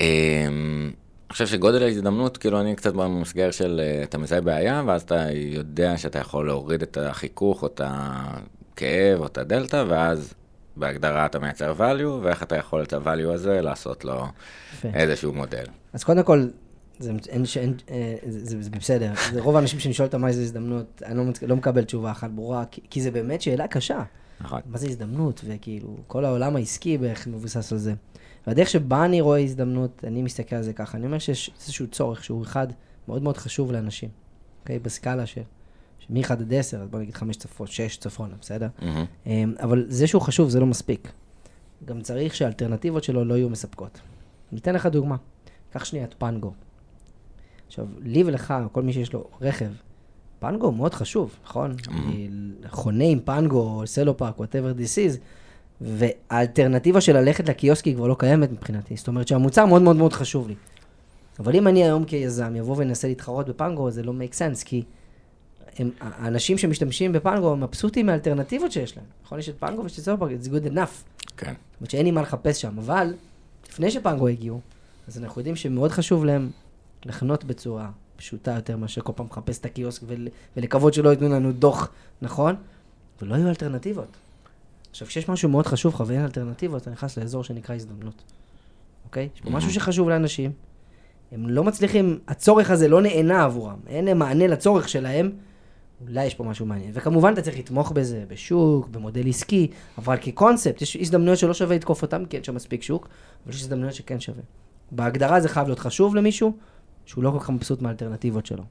אמ, אני חושב שגודל ההזדמנות, כאילו אני קצת במסגר של אה, אתה מזהה בעיה, ואז אתה יודע שאתה יכול להוריד את החיכוך, או את הכאב, או את הדלתא, ואז בהגדרה אתה מייצר value, ואיך אתה יכול את ה-value הזה לעשות לו יפה. איזשהו מודל. אז קודם כל, זה, אין, שאין, אה, זה, זה, זה בסדר. זה רוב האנשים שאני שואל אותם מה זה הזדמנות, אני לא, לא מקבל תשובה אחת ברורה, כי, כי זה באמת שאלה קשה. נכון. מה זה הזדמנות? וכאילו, כל העולם העסקי בערך מבוסס על זה. והדרך שבה אני רואה הזדמנות, אני מסתכל על זה ככה. אני אומר שיש איזשהו צורך שהוא אחד מאוד מאוד חשוב לאנשים, אוקיי? בסקאלה של, מ-1 עד 10, אז בוא נגיד 5 צפון, 6 צפונה, בסדר? אמ, אבל זה שהוא חשוב זה לא מספיק. גם צריך שהאלטרנטיבות שלו לא יהיו מספקות. אני אתן לך דוגמה. קח שנייה את פנגו. עכשיו, לי ולך, כל מי שיש לו רכב, פנגו מאוד חשוב, נכון? אני חונה עם פנגו, סלו פארק, whatever this is, והאלטרנטיבה של ללכת לקיוסק היא כבר לא קיימת מבחינתי. זאת אומרת שהמוצר מאוד מאוד מאוד חשוב לי. אבל אם אני היום כיזם אבוא ואנסה להתחרות בפנגו, זה לא make sense, כי הם, האנשים שמשתמשים בפנגו הם מבסוטים מהאלטרנטיבות שיש להם. נכון, יש את פנגו ויש את פארק, it's good enough. כן. זאת אומרת שאין לי מה לחפש שם, אבל לפני שפנגו הגיעו, אז אנחנו יודעים שמאוד חשוב להם לחנות בצורה פשוטה יותר מאשר כל פעם לחפש את הקיוסק ול, ולקוות שלא ייתנו לנו דוח, נכון? ולא יהיו אלטרנטיבות. עכשיו, כשיש משהו מאוד חשוב לך ואין אלטרנטיבות, אתה נכנס לאזור שנקרא הזדמנות, אוקיי? יש פה משהו שחשוב לאנשים, הם לא מצליחים, הצורך הזה לא נענה עבורם, אין להם מענה לצורך שלהם, אולי יש פה משהו מעניין. וכמובן, אתה צריך לתמוך בזה, בשוק, במודל עסקי, אבל כקונספט, יש הזדמנויות שלא שווה לתקוף אותם, כי אין שם מספיק שוק, אבל יש הזדמנויות שכן שווה. בהגדרה זה חייב להיות חשוב למישהו, שהוא לא כל כך מבסוט מהאלטרנטיבות שלו.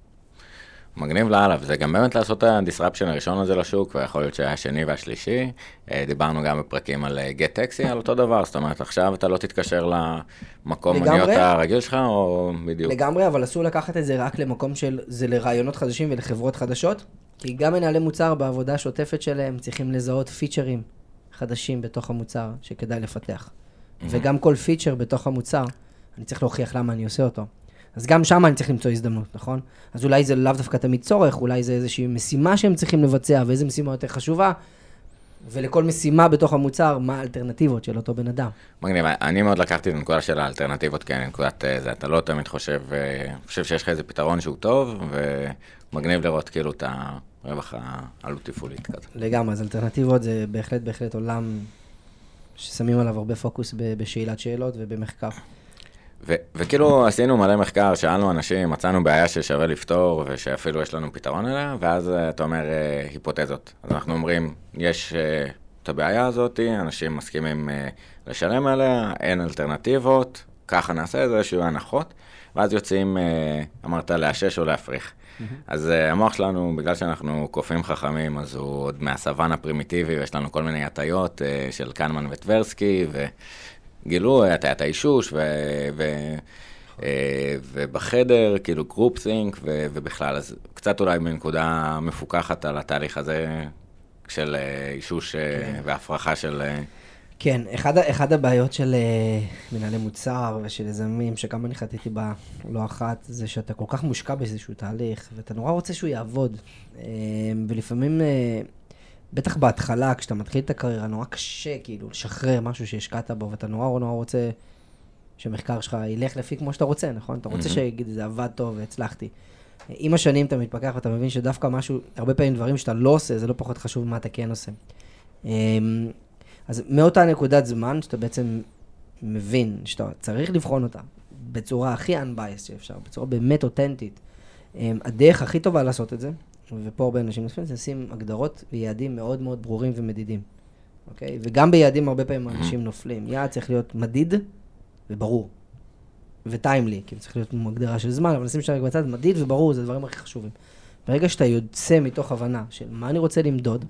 מגניב לאללה, וזה גם באמת לעשות את הדיסרפשן הראשון הזה לשוק, ויכול להיות שהשני והשלישי. אה, דיברנו גם בפרקים על גט טקסי, על אותו דבר, זאת אומרת, עכשיו אתה לא תתקשר למקום. מוניות הרגיל שלך, או בדיוק. לגמרי, אבל אסור לקחת את זה רק למקום של, זה לרעיונות חדשים ולחברות חדשות, כי גם מנהלי מוצר בעבודה השוטפת שלהם צריכים לזהות פיצ'רים חדשים בתוך המוצר שכדאי לפתח. וגם כל פיצ'ר בתוך המוצר, אני צריך להוכיח למה אני עושה אותו. אז גם שם אני צריך למצוא הזדמנות, נכון? אז אולי זה לאו דווקא תמיד צורך, אולי זה איזושהי משימה שהם צריכים לבצע, ואיזו משימה יותר חשובה, ולכל משימה בתוך המוצר, מה האלטרנטיבות של אותו בן אדם. מגניב, אני מאוד לקחתי את הנקודה של האלטרנטיבות, כן, נקודת אה, זה, אתה לא תמיד חושב, אה, חושב שיש לך איזה פתרון שהוא טוב, ומגניב לראות כאילו את הרווח העלות תפעולית כזה. לגמרי, אז אלטרנטיבות זה בהחלט בהחלט עולם ששמים עליו הרבה פוקוס בשאלת שאלות ובמחקר. ו- וכאילו עשינו מלא מחקר, שאלנו אנשים, מצאנו בעיה ששווה לפתור, ושאפילו יש לנו פתרון אליה, ואז אה, אתה אומר אה, היפותזות. אז אנחנו אומרים, יש אה, את הבעיה הזאת, אנשים מסכימים אה, לשלם עליה, אין אלטרנטיבות, ככה נעשה איזה איזשהו הנחות, ואז יוצאים, אה, אמרת, לאשש או להפריך. אז אה, המוח שלנו, בגלל שאנחנו קופים חכמים, אז הוא עוד מהסוואנה הפרימיטיבי, ויש לנו כל מיני הטיות אה, של קנמן וטברסקי, וגילו אה, הטיית האישוש, ו... ו... אה, ובחדר, כאילו group think, ו... ובכלל, אז קצת אולי בנקודה מפוקחת על התהליך הזה של אה, אישוש אה, והפרכה של... כן, אחד, אחד הבעיות של מנהלי מוצר ושל יזמים, שגם אני חטאתי בה לא אחת, זה שאתה כל כך מושקע באיזשהו תהליך, ואתה נורא רוצה שהוא יעבוד. ולפעמים, בטח בהתחלה, כשאתה מתחיל את הקריירה, נורא קשה כאילו לשחרר משהו שהשקעת בו, ואתה נורא נורא רוצה שהמחקר שלך ילך לפי כמו שאתה רוצה, נכון? אתה רוצה Mhm. שיגיד, זה עבד טוב והצלחתי. עם השנים אתה מתפכח ואתה מבין שדווקא משהו, הרבה פעמים דברים שאתה לא עושה, זה לא פחות חשוב ממה אתה כן עושה. אמ, אז מאותה נקודת זמן, שאתה בעצם מבין שאתה צריך לבחון אותה בצורה הכי unbiased שאפשר, בצורה באמת אותנטית, אמ, הדרך הכי טובה לעשות את זה, ופה הרבה אנשים נוספים, זה לשים הגדרות ויעדים מאוד מאוד ברורים ומדידים, אוקיי? וגם ביעדים הרבה פעמים אנשים נופלים. יעד צריך להיות מדיד וברור. וטיימלי, כי צריך להיות הגדרה של זמן, אבל נשים שם בצד, מדיד וברור, זה הדברים הכי חשובים. ברגע שאתה יוצא מתוך הבנה של מה אני רוצה למדוד,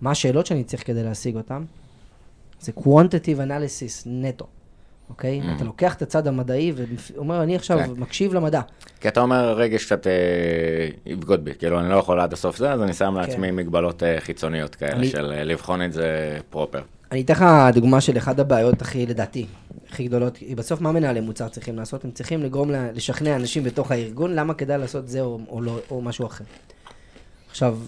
מה השאלות שאני צריך כדי להשיג אותן, זה quantitative analysis נטו, אוקיי? Mm. אתה לוקח את הצד המדעי ואומר, אני עכשיו כן. מקשיב למדע. כי אתה אומר, רגש קצת אה, יבגוד בי, כאילו, אני לא יכול עד הסוף זה, אז אני שם לעצמי מגבלות אה, חיצוניות כאלה, כן. אני- של אה, לבחון את זה פרופר. אני אתן לך דוגמה של אחת הבעיות הכי, לדעתי, הכי גדולות, כי בסוף מה מנהלי מוצר צריכים לעשות? הם צריכים לגרום, ל- לשכנע אנשים בתוך הארגון למה כדאי לעשות זה או, או, לא, או משהו אחר. עכשיו,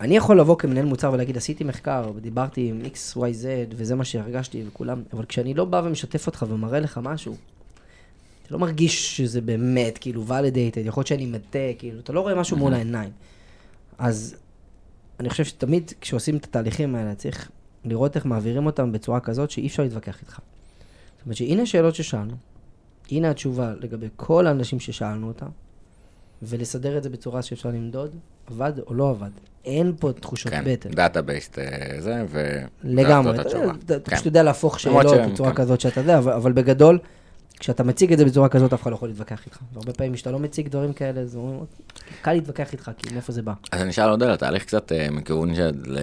אני יכול לבוא כמנהל מוצר ולהגיד, עשיתי מחקר, ודיברתי עם X, Y, Z, וזה מה שהרגשתי וכולם, אבל כשאני לא בא ומשתף אותך ומראה לך משהו, אתה לא מרגיש שזה באמת, כאילו, validated, יכול להיות שאני מטה, כאילו, אתה לא רואה משהו מול העיניים. אז אני חושב שתמיד כשעושים את התהליכים האלה, צריך לראות איך מעבירים אותם בצורה כזאת שאי אפשר להתווכח איתך. זאת אומרת שהנה השאלות ששאלנו, הנה התשובה לגבי כל האנשים ששאלנו אותם, ולסדר את זה בצורה שאפשר למדוד, עבד או לא עבד. אין פה תחושות כן, בטן. דאטה בייסט זה, ו... לגמרי, אתה כן. פשוט יודע להפוך שאלות שהם- בצורה כן. כזאת שאתה יודע, אבל- אבל בגדול, כשאתה מציג את זה בצורה כזאת, אף אחד לא יכול להתווכח איתך. והרבה פעמים כשאתה לא מציג דברים כאלה, אז אומרים, קל להתווכח איתך, כי מאיפה זה בא. אז אני אשאל עוד על התהליך קצת אה, מכיוון של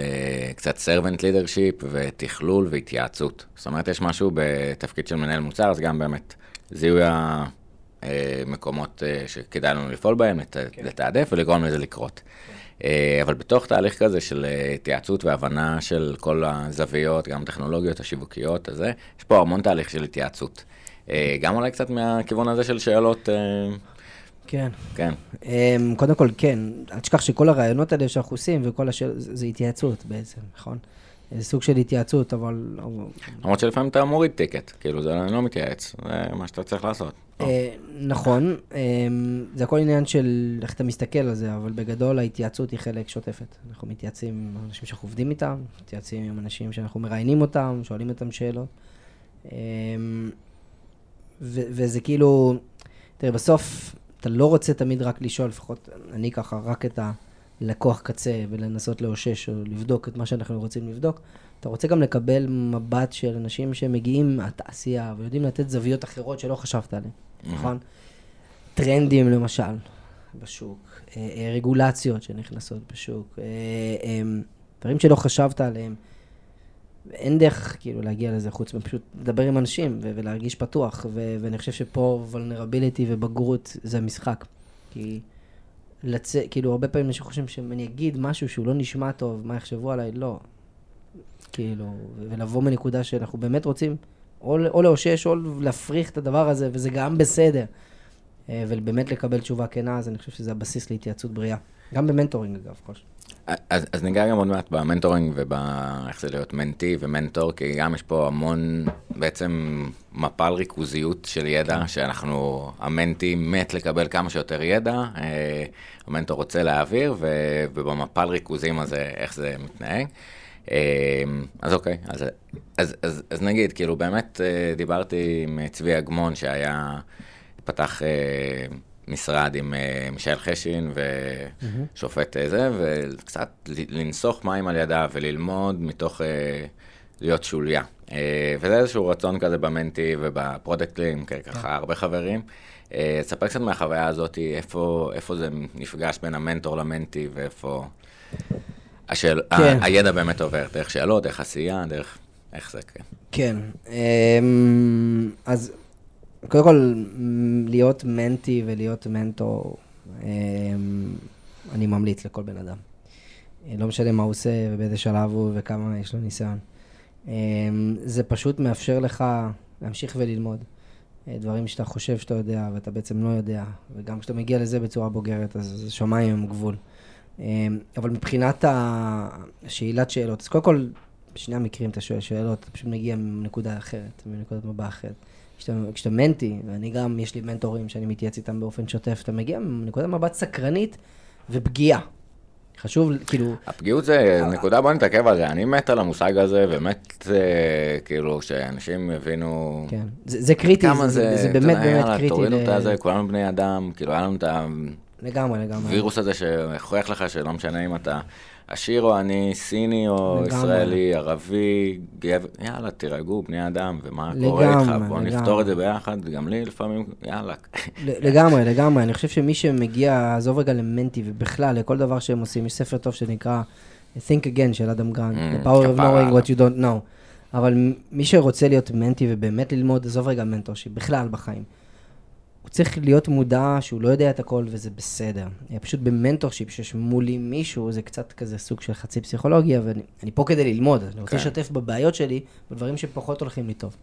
קצת servant leadership ותכלול והתייעצות. זאת אומרת, יש משהו בתפקיד של מנהל מוצר, אז גם באמת זיהוי המקומות אה, שכדאי לנו לפעול בהם, לת- לתעדף ולגרום לזה לקרות. אה, אבל בתוך תהליך כזה של אה, התייעצות והבנה של כל הזוויות, גם טכנולוגיות השיווקיות, הזה, יש פה המון תהליך של התייעצות. אה, גם אולי קצת מהכיוון הזה של שאלות, אה, כן. כן. אמ, קודם כל, כן, אל תשכח שכל הרעיונות האלה שאנחנו עושים, וכל השאלות, זה התייעצות בעצם, נכון? זה סוג של התייעצות, אבל... למרות שלפעמים אתה מוריד טיקט, כאילו זה לא מתייעץ, זה מה שאתה צריך לעשות. אה, נכון, אמ, זה הכל עניין של איך אתה מסתכל על זה, אבל בגדול ההתייעצות היא חלק שוטפת. אנחנו מתייעצים עם אנשים שאנחנו עובדים איתם, מתייעצים עם אנשים שאנחנו מראיינים אותם, שואלים אותם שאלות. אמ, וזה כאילו, תראה, בסוף אתה לא רוצה תמיד רק לשאול, לפחות אני ככה, רק את הלקוח קצה ולנסות לאושש או לבדוק את מה שאנחנו רוצים לבדוק. אתה רוצה גם לקבל מבט של אנשים שמגיעים מהתעשייה ויודעים לתת זוויות אחרות שלא חשבת עליהן, נכון? טרנדים למשל בשוק, אה, אה, רגולציות שנכנסות בשוק, אה, דברים שלא חשבת עליהם. אין דרך כאילו להגיע לזה חוץ מפשוט לדבר עם אנשים ו- ולהרגיש פתוח, ו- ואני חושב שפה vulnerability ובגרות זה המשחק. כי לצ... כאילו הרבה פעמים אנשים חושבים שאם אני אגיד משהו שהוא לא נשמע טוב, מה יחשבו עליי? לא. כאילו, ולבוא מנקודה שאנחנו באמת רוצים או, או לאושש או להפריך את הדבר הזה, וזה גם בסדר. אה, ובאמת לקבל תשובה כנה, אז אני חושב שזה הבסיס להתייעצות בריאה. גם ב mentoring אגב, כל. אז, אז ניגע גם עוד מעט ב mentoring ובאיך זה להיות mentee ומנטור, כי גם יש פה המון בעצם מפל ריכוזיות של ידע, שאנחנו, ה mentee מת לקבל כמה שיותר ידע, אה, המנטור רוצה להעביר, ובמפל ריכוזים הזה, איך זה מתנהג. אה, אז אוקיי, אז, אז, אז, אז נגיד, כאילו באמת אה, דיברתי עם צבי אגמון שהיה, פתח אה, משרד עם אה, מישאל חשין ושופט אה, זה, וקצת לנסוך מים על ידה וללמוד מתוך אה, להיות שוליה. אה, וזה איזשהו רצון כזה במנטי ובפרודקטים, ככה הרבה חברים. אה, תספר קצת מהחוויה הזאת, איפה, איפה זה נפגש בין המנטור למנטי ואיפה השאל, כן. ה- הידע באמת עובר, דרך שאלות, דרך עשייה, דרך... איך זה, כן. כן. אמ, אז קודם כל, להיות מנטי ולהיות מנטור, אמ, אני ממליץ לכל בן אדם. לא משנה מה הוא עושה ובאיזה שלב הוא וכמה יש לו ניסיון. אמ, זה פשוט מאפשר לך להמשיך וללמוד. אה, דברים שאתה חושב שאתה יודע ואתה בעצם לא יודע, וגם כשאתה מגיע לזה בצורה בוגרת, אז שמיים הם גבול. אמ, אבל מבחינת ה- השאלת שאלות, אז קודם כל, בשני המקרים אתה שואל שאלות, אתה פשוט מגיע מנקודה אחרת, מנקודת מבט אחרת. כשאתה, כשאתה מנטי, ואני גם, יש לי מנטורים שאני מתייעץ איתם באופן שוטף, אתה מגיע מנקודת מבט סקרנית ופגיעה. חשוב, כאילו, הפגיעות זה נקודה, בוא נתעכב על זה. אני מת על המושג הזה, ומת, אה, כאילו, שאנשים יבינו כן, זה, זה קריטי, זה, זה, זה, באמת באמת קריטי. תורידו את הזה, כולנו בני אדם, כאילו, היה לנו את לגמרי, לגמרי. וירוס הזה שהוכיח לך שלא משנה אם אתה עשיר או עני, סיני או לגמרי. ישראלי, ערבי, גבר, יאללה, תירגעו, בני אדם, ומה לגמרי, קורה איתך, בוא לגמרי. נפתור את זה ביחד, גם לי לפעמים, יאללה. לגמרי, לגמרי. אני חושב שמי שמגיע, עזוב רגע למנטי, ובכלל, לכל דבר שהם עושים, יש ספר טוב שנקרא Think Again של אדם גרנט, Mm, The Power of Knowing What You Don't Know. אבל מי שרוצה להיות mentee ובאמת ללמוד, עזוב רגע mentorship, בכלל בחיים. הוא צריך להיות מודע שהוא לא יודע את הכל וזה בסדר. אה, פשוט ב mentorship, שיש מולי מישהו, זה קצת כזה סוג של חצי פסיכולוגיה, ואני אני פה כדי ללמוד, אני רוצה כן. לשתף בבעיות שלי, בדברים שפחות הולכים לי טוב.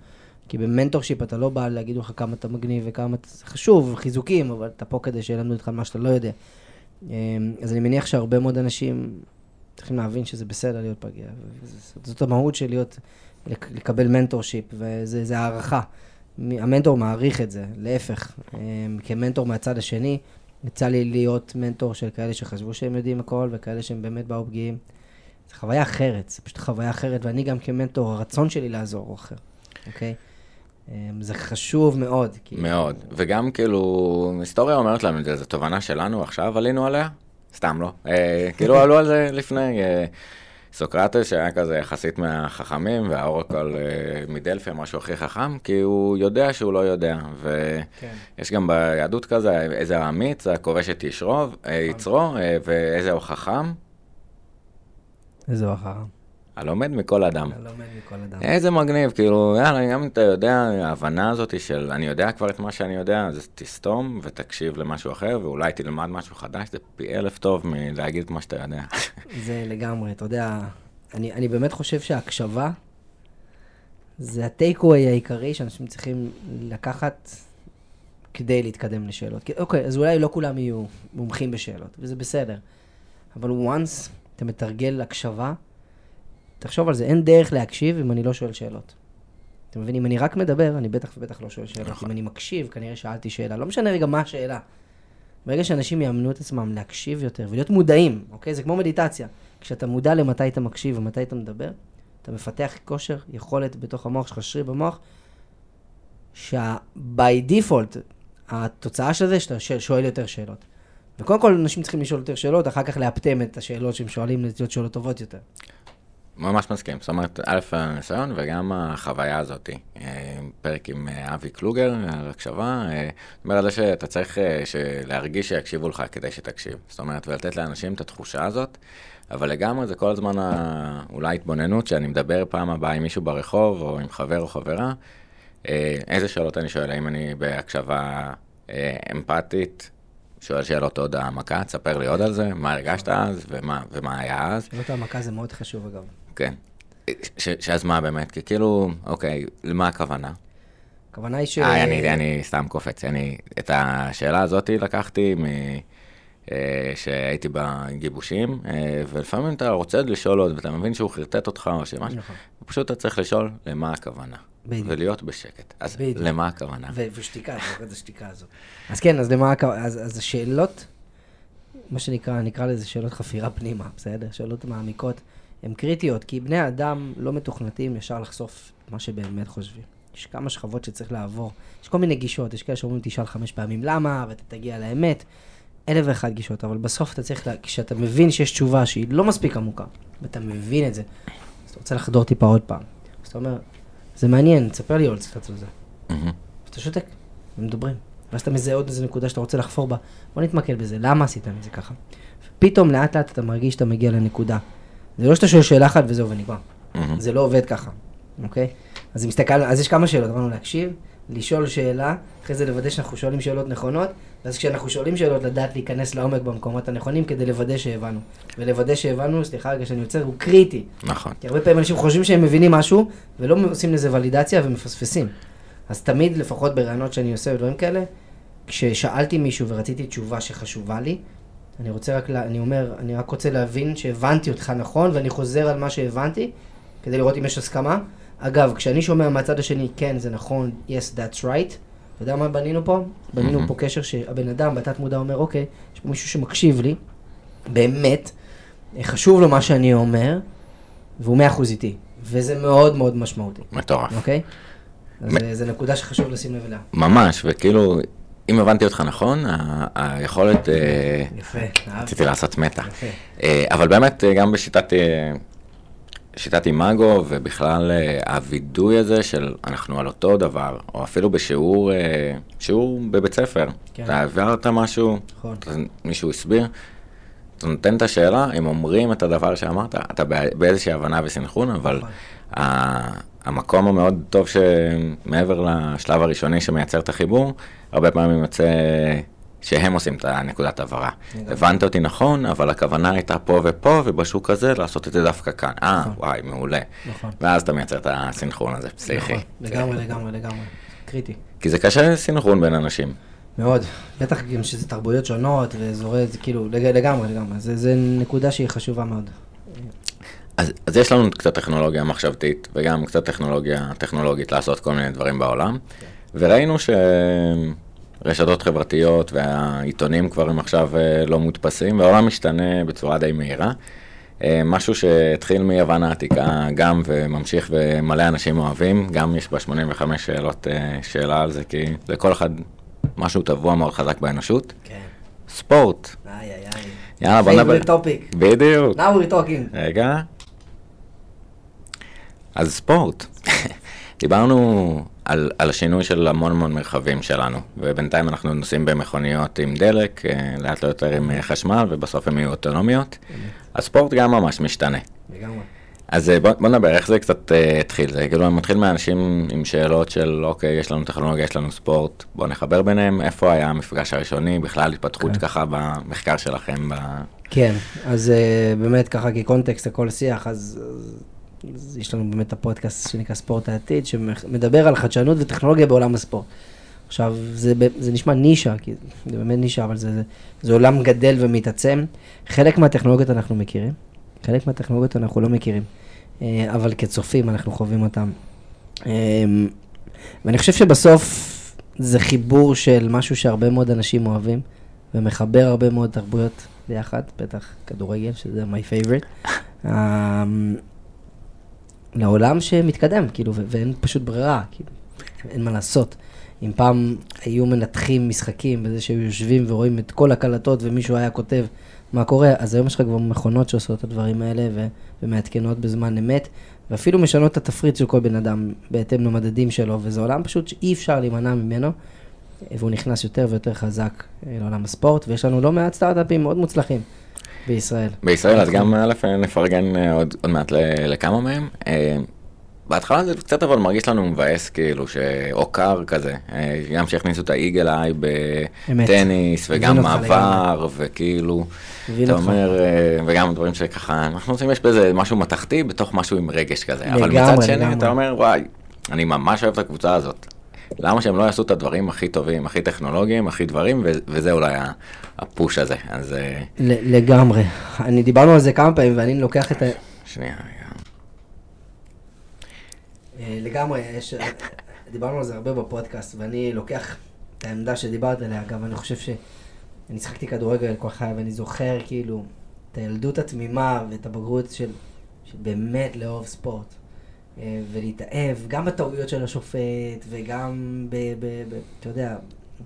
כי ב mentorship אתה לא בא להגיד לך כמה אתה מגניב וכמה אתה... חשוב, חיזוקים, אבל אתה פה כדי שילמדו אותך מה שאתה לא יודע. אמ, אז אני מניח שהרבה מאוד אנשים צריכים להבין שזה בסדר להיות פגיע. זאת המהות של להיות, לק- לקבל מנטורשיפ, וזה זה הערכה. המנטור מעריך את זה, להפך. אמ, כמנטור מהצד השני, יצא לי להיות מנטור של כאלה שחשבו שהם יודעים הכל, וכאלה שהם באמת באו פגיעים. זו חוויה אחרת, זו פשוט חוויה אחרת, ואני גם כמנטור, הרצון שלי לעזור הוא אחר, אוקיי? אמ, זה חשוב מאוד. כי... מאוד. וגם כאילו, היסטוריה אומרת לנו את זה, זו תובנה שלנו, עכשיו עלינו עליה? סתם לא. אה, כאילו עלו על זה לפני. סוקרטס שהיה כזה יחסית מהחכמים, והאורקל אה, מדלפי, משהו הכי חכם, כי הוא יודע שהוא לא יודע. כן. ויש גם ביהדות כזה, איזה האמיץ, הכובש את אה, יצרו, אה, ואיזה הוא חכם, איזה אחר. הלומד מכל אדם. אתה לומד מכל אדם. איזה מגניב, כאילו, יאללה, גם אם אתה יודע, ההבנה הזאת של אני יודע כבר את מה שאני יודע, אז תסתום ותקשיב למשהו אחר, ואולי תלמד משהו חדש, זה פי אלף טוב מלהגיד את מה שאתה יודע. זה לגמרי, אתה יודע, אני, אני באמת חושב שההקשבה זה הטייק-אווי העיקרי שאנשים צריכים לקחת כדי להתקדם לשאלות. כי, אוקיי, אז אולי לא כולם יהיו מומחים בשאלות, וזה בסדר. אבל once אתה מתרגל הקשבה, תחשוב על זה, אין דרך להקשיב אם אני לא שואל שאלות. אתה מבין? אם אני רק מדבר, אני בטח ובטח לא שואל שאלות. נכון. אם אני מקשיב, כנראה שאלתי שאלה. לא משנה רגע מה השאלה. ברגע שאנשים יאמנו את עצמם להקשיב יותר ולהיות מודעים, אוקיי? זה כמו מדיטציה. כשאתה מודע למתי אתה מקשיב ומתי אתה מדבר, אתה מפתח כושר, יכולת בתוך המוח שלך, שריר במוח, שה-by default, התוצאה של זה שאתה שואל יותר שאלות. וקודם כל, אנשים צריכים לשאול יותר שאלות, אחר כך לאפטם את השאלות שהם שואלים להיות שאלות טובות יותר. ממש מסכים. זאת אומרת, א', הניסיון וגם החוויה הזאת. אה, פרק עם אה, אבי קלוגר על הקשבה, אה, אומר על זה שאתה צריך להרגיש שיקשיבו לך כדי שתקשיב. זאת אומרת, ולתת לאנשים את התחושה הזאת, אבל לגמרי זה כל הזמן אולי התבוננות שאני מדבר פעם הבאה עם מישהו ברחוב או עם חבר או חברה. איזה שאלות אני שואל? האם אני בהקשבה אמפתית? שואל שאלות עוד העמקה, תספר לי עוד על זה, מה הרגשת אז ומה, ומה היה אז. שאלות העמקה זה מאוד חשוב, אגב. כן. ש- שאז מה באמת? כי כאילו, אוקיי, למה הכוונה? הכוונה היא ש... אה, אני, אני סתם קופץ. אני, את השאלה הזאת לקחתי מ... אה, שהייתי בגיבושים, אה, ולפעמים אתה רוצה לשאול עוד, ואתה מבין שהוא חרטט אותך או שמשהו, נכון. פשוט אתה צריך לשאול למה הכוונה. בדיוק. ולהיות בשקט. אז בדיוק. למה הכוונה? ו- ושתיקה, אתה רואה את השתיקה הזאת. אז כן, אז למה, הכ- אז, אז השאלות, מה שנקרא, נקרא לזה שאלות חפירה פנימה, בסדר? שאלות מעמיקות, הן קריטיות, כי בני האדם לא מתוכנתים ישר לחשוף מה שבאמת חושבים. יש כמה שכבות שצריך לעבור. יש כל מיני גישות, יש כאלה שאומרים תשאל חמש פעמים למה, ואתה תגיע לאמת. אלף ואחת גישות, אבל בסוף אתה צריך, לה... כשאתה מבין שיש תשובה שהיא לא מספיק עמוקה, ואתה מבין את זה, אז אתה רוצה לחדור טיפה עוד פעם. אז אתה אומר, זה מעניין, תספר לי עוד קצת על זה. אתה שותק, ומדברים. ואז אתה מזהה עוד איזה נקודה שאתה רוצה לחפור בה. בוא נתמקד בזה, למה עשית את זה ככה? פתאום לאט לאט אתה מרגיש שאתה מגיע לנקודה. זה לא שאתה שואל שאלה אחת וזהו ונגמר. מהמם. זה לא עובד ככה, אוקיי? אז מסתכל, אז יש כמה שאלות, אמרנו להקשיב, לשאול שאלה, אחרי זה לוודא שאנחנו שואלים שאלות נכונות, ואז כשאנחנו שואלים שאלות, לדעת להיכנס לעומק במקומות הנכונים כדי לוודא שהבנו. ולוודא שהבנו, סליחה רגע שאני עוצר, הוא קריטי. נכון. כי הרבה פעמים אנשים חושבים שהם מבינים משהו, ולא עושים לזה ולידציה ומפספסים. אז תמיד, לפחות ברעיונות שאני עושה ודברים כאלה, כששאלתי מישהו ורציתי תשובה שחשובה לי, אני רוצה רק, לה, אני אומר, אני רק רוצה להבין שהבנתי אותך נכון, ואני חוזר על מה שהבנתי, כדי לראות אם יש הסכמה. אגב, כשאני שומע מהצד השני, כן, זה נכון, yes, that's right, אתה יודע מה בנינו פה? בנינו. פה קשר שהבן אדם בתת מודע אומר, אוקיי, יש פה מישהו שמקשיב לי, באמת, חשוב לו מה שאני אומר, והוא מאה אחוז איתי, וזה מאוד מאוד משמעותי, מטורף. אוקיי? אז זה נקודה שחשוב לשים לב אליה. ממש, וכאילו, אם הבנתי אותך נכון, היכולת, אה, יפה, אהבתי. רציתי לעשות מטה. אה, אבל באמת, אה, גם בשיטת שיטת אימאגו, ובכלל הווידוי הזה של אנחנו על אותו דבר, או אפילו בשיעור, שיעור בבית ספר. כן. אתה העברת משהו, נכון. אז מישהו הסביר, אתה נותן את השאלה, הם אומרים את הדבר שאמרת, אתה בא- באיזושהי הבנה וסנכרון, אבל נכון. ה- המקום המאוד טוב שמעבר לשלב הראשוני שמייצר את החיבור, הרבה פעמים יוצא שהם עושים את הנקודת הבהרה. הבנת אותי נכון, אבל הכוונה הייתה פה ופה, ובשוק הזה לעשות את זה דווקא כאן. אה, נכון. וואי, מעולה. נכון. ואז אתה מייצר את הסנכרון הזה, פסיכי. נכון, לגמרי, לגמרי, לגמרי. קריטי. כי זה קשה סנכרון בין אנשים. מאוד. בטח גם שזה תרבויות שונות ואזורי, זה כאילו, לג- לגמרי, לגמרי. זה, זה נקודה שהיא חשובה מאוד. אז, אז יש לנו קצת טכנולוגיה מחשבתית וגם קצת טכנולוגיה טכנולוגית לעשות כל מיני דברים בעולם, וראינו שרשתות חברתיות והעיתונים כבר הם עכשיו אה, לא מודפסים, והעולם משתנה בצורה די מהירה. אה, משהו שהתחיל מיוון העתיקה גם וממשיך ומלא אנשים אוהבים, גם יש בה 85 שאלות, אה, שאלה על זה, כי לכל אחד משהו טבוע מאוד חזק באנושות. כן. ספורט, איי, איי, איי. יאללה בוא נדבר. topic. בדיוק. Now we're talking. רגע. אז ספורט. דיברנו על, על השינוי של המון המון מרחבים שלנו, ובינתיים אנחנו נוסעים במכוניות עם דלק, אה, לאט לאט יותר עם אה, חשמל, ובסוף הן יהיו אוטונומיות. הספורט גם ממש משתנה. לגמרי. אז אה, בוא, בוא נדבר, איך זה קצת uh, התחיל? זה כאילו מתחיל מאנשים עם שאלות של, אוקיי, יש לנו טכנולוגיה, יש לנו ספורט, בוא נחבר ביניהם, איפה היה המפגש הראשוני, בכלל התפתחות כן. ככה במחקר שלכם, ב... כן, אז uh, באמת ככה כקונטקסט לכל שיח, אז, אז, יש לנו באמת את הפודקאסט שנקרא ספורט העתיד, שמדבר על חדשנות וטכנולוגיה בעולם הספורט. עכשיו, זה, זה נשמע נישה, כי זה באמת נישה, אבל זה, זה, זה עולם גדל ומתעצם. חלק מהטכנולוגיות אנחנו מכירים, חלק מהטכנולוגיות אנחנו לא מכירים, אה, אבל כצופים אנחנו חווים אותם. אה, ואני חושב שבסוף זה חיבור של משהו שהרבה מאוד אנשים אוהבים, ומחבר הרבה מאוד תרבויות ביחד, בטח כדורגל, שזה my favorite, um, לעולם שמתקדם, כאילו, ו- ואין פשוט ברירה, כאילו, אין מה לעשות. אם פעם היו מנתחים משחקים בזה שהיו יושבים ורואים את כל הקלטות ומישהו היה כותב מה קורה, אז היום יש לך כבר מכונות שעושות את הדברים האלה ו- ומעדכנות בזמן אמת, ואפילו משנות את התפריט של כל בן אדם בהתאם למדדים שלו, וזה עולם פשוט שאי אפשר להימנע ממנו, והוא נכנס יותר ויותר חזק אה, לעולם הספורט, ויש לנו לא מעט סטארט-אפים מאוד מוצלחים בישראל. בישראל, אז גם א', נפרגן אה, עוד, עוד מעט לכמה מהם. אה, בהתחלה זה קצת אבל מרגיש לנו מבאס, כאילו, שאו קר כזה, אה, גם שהכניסו את האיגל איי. בטניס, וגם מעבר, וכאילו, אתה. אומר, וגם דברים שככה, אנחנו רוצים, יש בזה משהו מתכתי בתוך משהו עם רגש כזה, אבל מצד שני. אתה אומר, וואי, אני ממש אוהב את הקבוצה הזאת. למה שהם לא יעשו את הדברים הכי טובים, הכי טכנולוגיים, הכי דברים, ו- וזה אולי הפוש הזה. אז אה, לגמרי. אני דיברנו על זה כמה פעמים, ואני לוקח את ה... שנייה, רגע. אה, לגמרי, יש... דיברנו על זה הרבה בפודקאסט, ואני לוקח את העמדה שדיברת עליה, גם אני חושב ש... אני שחקתי כדורגל כל חיי, ואני זוכר כאילו את הילדות התמימה ואת הבגרות של, של באמת לאהוב ספורט. אה, ולהתאהב גם בטעויות של השופט, וגם ב... ב, ב אתה יודע,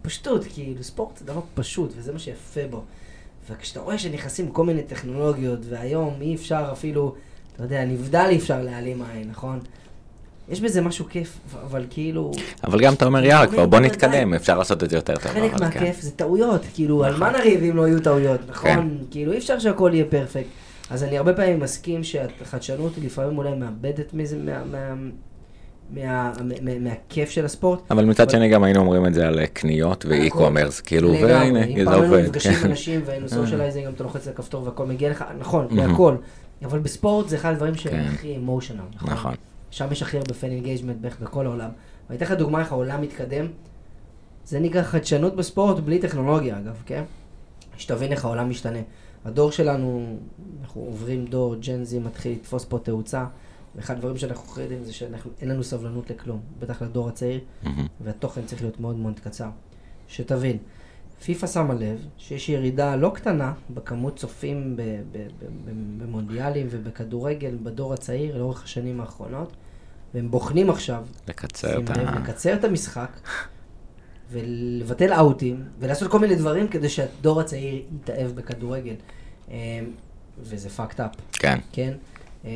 פשטות, כאילו ספורט זה דבר פשוט, וזה מה שיפה בו. וכשאתה רואה שנכנסים כל מיני טכנולוגיות, והיום אי אפשר אפילו, אתה יודע, נבדל אי אפשר להעלים עין, נכון? יש בזה משהו כיף, אבל כאילו... אבל גם אתה אומר, יאללה, כבר בוא. נתקדם, אפשר לעשות את זה יותר טוב. חלק כן. מהכיף זה טעויות, כאילו, על נכון. מה נריב אם לא יהיו טעויות, נכון? כן. כאילו, אי אפשר שהכל יהיה פרפקט. אז אני הרבה פעמים מסכים שהחדשנות לפעמים אולי מאבדת מזה, מה- מה- מה- מה- מהכיף של הספורט. אבל מצד שני גם היינו אומרים את זה על אה, קניות ו e-commerce, כאילו. והנה, אם זה פעם היינו עובד. נפגשים עם. אנשים והיינו socializing, גם אתה לוחץ על הכפתור והכל מגיע לך, נכון. מהכל. אבל בספורט זה אחד הדברים שהם כן. הכי emotional, נכון? נכון. שם יש הכי הרבה fan engagement בערך בכל העולם. ואני אתן לך דוגמה איך העולם מתקדם. זה נקרא חדשנות בספורט בלי טכנולוגיה, אגב, כן? שתבין איך העולם משתנה. הדור שלנו, אנחנו עוברים דור, ג'נזי מתחיל לתפוס פה תאוצה. ואחד הדברים שאנחנו יודעים זה שאין לנו סבלנות לכלום, בטח לדור הצעיר, מהמם. והתוכן צריך להיות מאוד מאוד קצר. שתבין, פיפ"א שמה לב שיש ירידה לא קטנה בכמות צופים ב- ב- ב- במונדיאלים ובכדורגל בדור הצעיר לאורך השנים האחרונות, והם בוחנים עכשיו, לקצר את ה... לקצר את המשחק, ולבטל אאוטים, ולעשות כל מיני דברים כדי שהדור הצעיר יתאהב בכדורגל. אמ, וזה fucked up, כן. כן? אמ,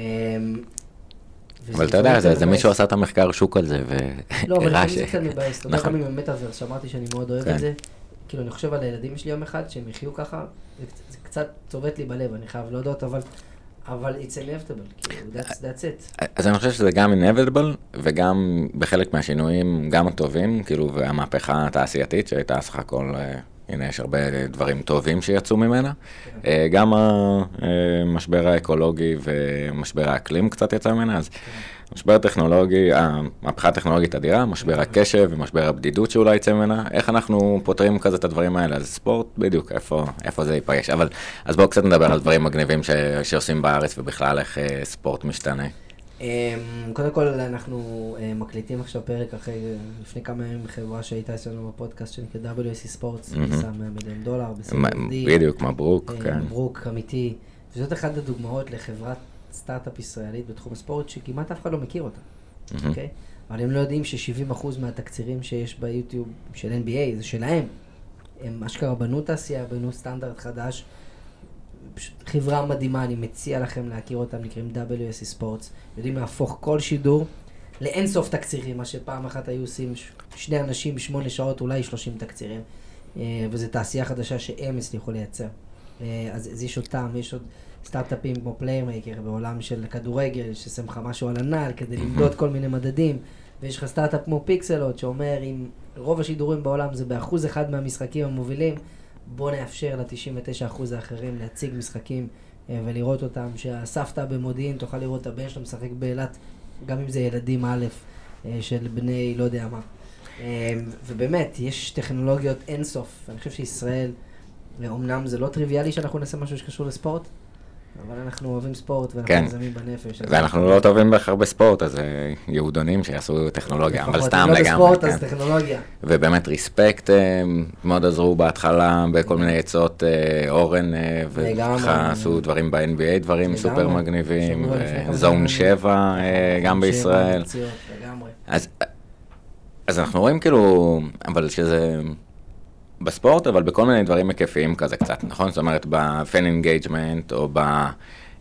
אבל אתה יודע, זה זה. מישהו עשה את המחקר שוק על זה, לא, אבל והראה לפעמים זה קצת מבאס. אתה יודע, נכון. גם עם המטאוורס, שאמרתי שאני מאוד אוהב כן. את זה. כאילו, אני חושב על הילדים שלי יום אחד, שהם יחיו ככה, זה קצת צובט לי בלב, אני חייב להודות, אבל... אבל it's inevitable, כאילו, that's, that's it. אז אני חושב שזה גם inevitable, וגם בחלק מהשינויים, גם הטובים, כאילו, והמהפכה התעשייתית שהייתה סך הכל, אה, הנה, יש הרבה דברים טובים שיצאו ממנה. אה, גם המשבר האקולוגי ומשבר האקלים קצת יצא ממנה, אז משבר טכנולוגי, המהפכה הטכנולוגית אדירה, משבר הקשב ומשבר הבדידות שאולי יצא ממנה, איך אנחנו פותרים כזה את הדברים האלה? אז ספורט, בדיוק, איפה, איפה זה ייפגש. אבל, אז בואו קצת נדבר על דברים מגניבים ש, שעושים בארץ, ובכלל איך אה, ספורט משתנה. אמ, קודם כל, אנחנו אה, מקליטים עכשיו פרק אחרי, לפני כמה ימים חברה שהייתה אצלנו בפודקאסט שנקרא ספורטס, מהמם. גייסה 100 מיליון דולר, בסדר בדיוק, מברוק, אה, כן. מברוק, אמיתי. וזאת אחת הדוגמאות לחברת סטארט-אפ ישראלית בתחום הספורט, שכמעט אף אחד לא מכיר אותה. אוקיי? אבל הם לא יודעים ש-70% מהתקצירים שיש ביוטיוב של NBA זה שלהם. הם אשכרה בנו תעשייה, בנו סטנדרט חדש. פשוט חברה מדהימה, אני מציע לכם להכיר אותם, נקראים WSC ספורטס. יודעים להפוך כל שידור לאינסוף תקצירים, מה שפעם אחת היו עושים שני אנשים שמונה שעות, אולי 30 תקצירים. אה, וזו תעשייה חדשה שהם הצליחו לייצר. אה, אז, אז יש אותם, יש עוד סטארט-אפים כמו Playermaker בעולם של כדורגל, ששם לך משהו על הנעל כדי למדוד כל מיני מדדים. ויש לך סטארט-אפ כמו Pixellot, שאומר אם רוב השידורים בעולם זה באחוז אחד מהמשחקים המובילים, בוא נאפשר ל-99% האחרים להציג משחקים אה, ולראות אותם, שהסבתא במודיעין תוכל לראות את הבן שלו משחק באילת, גם אם זה ילדים א', אה, של בני לא יודע מה. אה, ובאמת, יש טכנולוגיות אינסוף. אני חושב שישראל, אומנם זה לא טריוויאלי שאנחנו נעשה משהו שקשור לספורט, אבל אנחנו אוהבים ספורט ואנחנו כן. מזמים בנפש. ואנחנו לא טובים בהכרח בספורט, אז אה, יהודונים שיעשו טכנולוגיה, אבל סתם אם לא לגמרי. בספורט, כן. אז טכנולוגיה. ובאמת ריספקט אה, מאוד עזרו בהתחלה בכל מיני עצות, אה, אורן, לגמרי. וככה עשו דברים ב-NBA, דברים לגמרי. סופר מגניבים, זון זמן. 7 אה, גם בישראל. לגמרי. אז אנחנו רואים כאילו, אבל שזה בספורט, אבל בכל מיני דברים היקפיים כזה קצת, נכון? זאת אומרת, ב-fan engagement, או ב...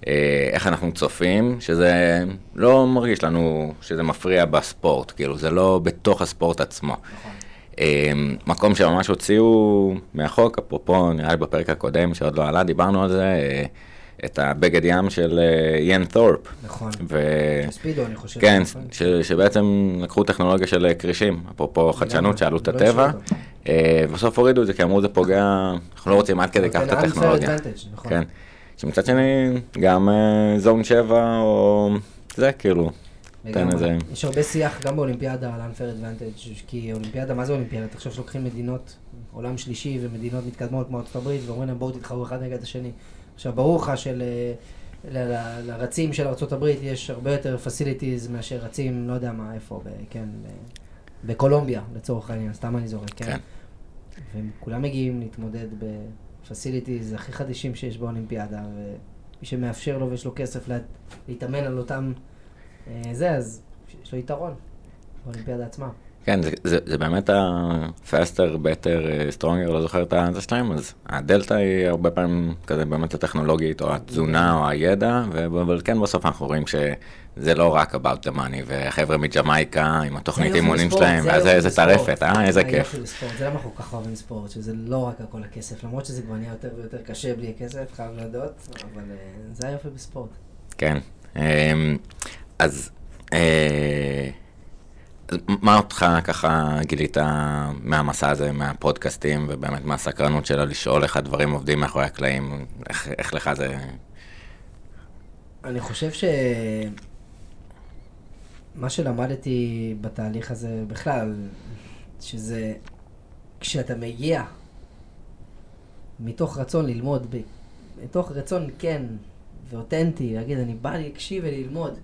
אה, איך אנחנו צופים, שזה לא מרגיש לנו שזה מפריע בספורט, כאילו, זה לא בתוך הספורט עצמו. נכון. אה, מקום שממש הוציאו מהחוק, אפרופו, נראה לי בפרק הקודם, שעוד לא עלה, דיברנו על זה, אה, את הבגד ים של יאן תורפ. נכון. ו... ספידו, אני חושב. כן, נכון? ש, שבעצם לקחו טכנולוגיה של כרישים, אפרופו חדשנות שעלו את לא הטבע, בסוף הורידו את זה כי אמרו זה פוגע, אנחנו לא רוצים עד כדי כך את הטכנולוגיה. נכון. כן. שמצד שני, גם זון 7 או זה כאילו, תן לגמרי. איזה, יש הרבה שיח גם באולימפיאדה על unfair advantage, כי אולימפיאדה, מה זה אולימפיאדה? תחשוב שלוקחים מדינות עולם שלישי ומדינות מתקדמות כמו ארצות הברית ואומרים להם בואו תתחרו אחד נגד השני. עכשיו, ברור לך של ארצות הברית יש הרבה יותר facilities מאשר רצים, לא יודע מה, איפה, ב- כן, ב- בקולומביה לצורך העניין, סתם אני זורק, כן? כן. והם כולם מגיעים להתמודד בפסיליטיז הכי חדישים שיש באולימפיאדה, ומי שמאפשר לו ויש לו כסף לה, להתאמן על אותם אה, זה, אז יש לו יתרון באולימפיאדה עצמה. כן, זה, זה, זה באמת ה-faster, better, אה, stronger, לא זוכר את זה שלהם, אז הדלתא היא הרבה פעמים כזה באמת הטכנולוגית, או התזונה, או הידע, אבל כן בסוף אנחנו רואים שזה לא רק about the money, והחבר'ה מג'מייקה עם התוכנית אימונים שלהם, זה ואז איזה. טרפת, אה, איזה זה כיף. זה למה אנחנו כל כך אוהבים ספורט, שזה לא רק הכל הכסף, למרות שזה כבר נהיה יותר ויותר קשה בלי הכסף, חייב להודות, אבל אה, זה היופי בספורט. כן. אמ, אז אה, אז מה אותך ככה גילית מהמסע הזה, מהפודקאסטים, ובאמת מהסקרנות שלה לשאול איך הדברים עובדים מאחורי הקלעים, איך, איך לך זה... אני חושב ש... מה שלמדתי בתהליך הזה בכלל, שזה כשאתה מגיע מתוך רצון ללמוד. מתוך רצון כן ואותנטי, להגיד אני בא להקשיב וללמוד,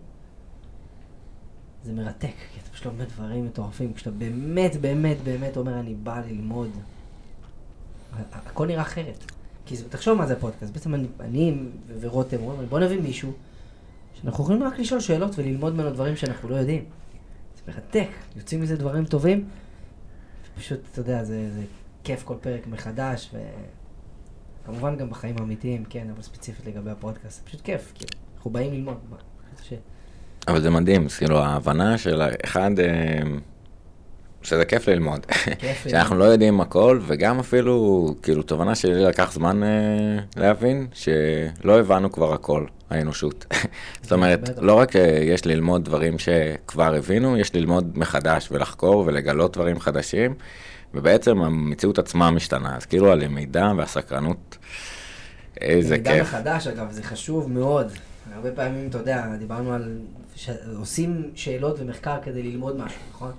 זה מרתק, כי אתה פשוט לומד דברים מטורפים. כשאתה באמת באמת באמת אומר אני בא ללמוד, הכל נראה אחרת. כי זה, תחשוב מה זה הפודקאסט. בעצם אני, אני ורותם אומרים, בוא נביא מישהו שאנחנו יכולים רק לשאול שאלות וללמוד ממנו דברים שאנחנו לא יודעים. זה מרתק, יוצאים מזה דברים טובים. פשוט, אתה יודע, זה, זה כיף כל פרק מחדש, וכמובן גם בחיים האמיתיים, כן, אבל ספציפית לגבי הפודקאסט, זה פשוט כיף, כאילו, אנחנו באים ללמוד. מה, ש... אבל זה מדהים, כאילו ההבנה של אחד, אה, שזה כיף ללמוד. כיף שאנחנו לא יודעים הכל, וגם אפילו, כאילו, תובנה שלי לקח זמן אה, להבין, שלא הבנו כבר הכל, האנושות. זאת אומרת. לא רק אה, יש ללמוד דברים שכבר הבינו, יש ללמוד מחדש ולחקור ולגלות דברים חדשים, ובעצם המציאות עצמה משתנה. אז כאילו הלמידה והסקרנות, איזה למידה כיף. מחדש, אגב, זה חשוב מאוד. הרבה פעמים, אתה יודע, דיברנו על... ש... עושים שאלות ומחקר כדי ללמוד משהו, נכון?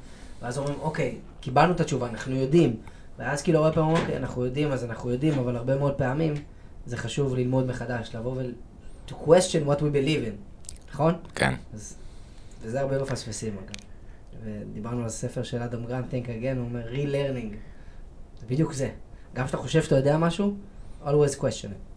ואז אומרים, אוקיי, קיבלנו את התשובה, אנחנו יודעים. ואז כאילו הרבה פעמים, אוקיי, אנחנו יודעים, אז אנחנו יודעים, אבל הרבה מאוד פעמים זה חשוב ללמוד מחדש, לבוא ו... to question what we believe in, נכון? כן. אז... וזה הרבה מפספסים, אגב. ודיברנו על הספר של אדם גרנט, Think Again, הוא אומר, re-learning. זה בדיוק זה. גם כשאתה חושב שאתה יודע משהו, always question it.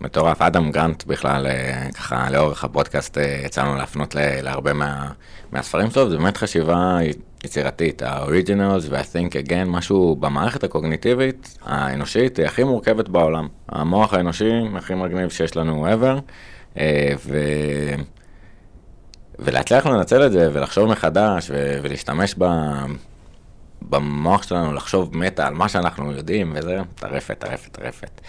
מטורף, אדם גרנט בכלל, אה, ככה לאורך הפודקאסט אה, יצאנו להפנות ל- להרבה מה, מהספרים שלו, זה באמת חשיבה יצירתית, ה-Originals וה-Think Again, משהו במערכת הקוגניטיבית האנושית הכי מורכבת בעולם. המוח האנושי הכי מגניב שיש לנו ever, אה, ו... ולהצליח לנצל את זה ולחשוב מחדש ו- ולהשתמש ב... במוח שלנו, לחשוב מטה על מה שאנחנו יודעים, וזה טרפת, טרפת, טרפת.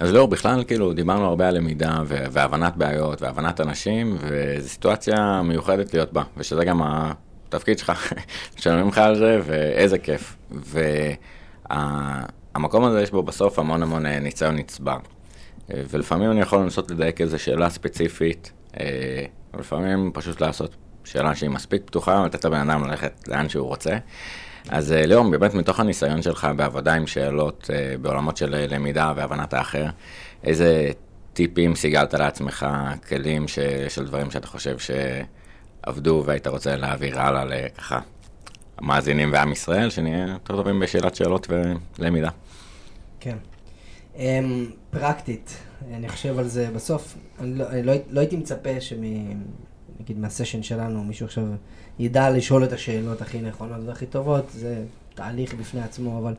אז לא, בכלל, כאילו, דיברנו הרבה על למידה ו- והבנת בעיות והבנת אנשים, וזו סיטואציה מיוחדת להיות בה, ושזה גם התפקיד שלך, משלמים לך על זה, ואיזה כיף. והמקום הזה יש בו בסוף המון המון אה, ניסיון נצבר. אה, ולפעמים אני יכול לנסות לדייק איזו שאלה ספציפית, אה, ולפעמים פשוט לעשות שאלה שהיא מספיק פתוחה, ולתת לבן אדם ללכת לאן שהוא רוצה. אז אה, ליאור, באמת מתוך הניסיון שלך בעבודה עם שאלות אה, בעולמות של אה, למידה והבנת האחר, איזה טיפים סיגלת לעצמך, כלים ש, של דברים שאתה חושב שעבדו והיית רוצה להעביר הלאה לככה המאזינים ועם ישראל, שנהיה יותר טובים בשאלת שאלות ולמידה. כן. Um, פרקטית, אני חושב על זה בסוף, אני לא, אני לא, לא הייתי מצפה שמ... נגיד מהסשן שלנו, מישהו עכשיו ידע לשאול את השאלות הכי נכונות והכי טובות, זה תהליך בפני עצמו, אבל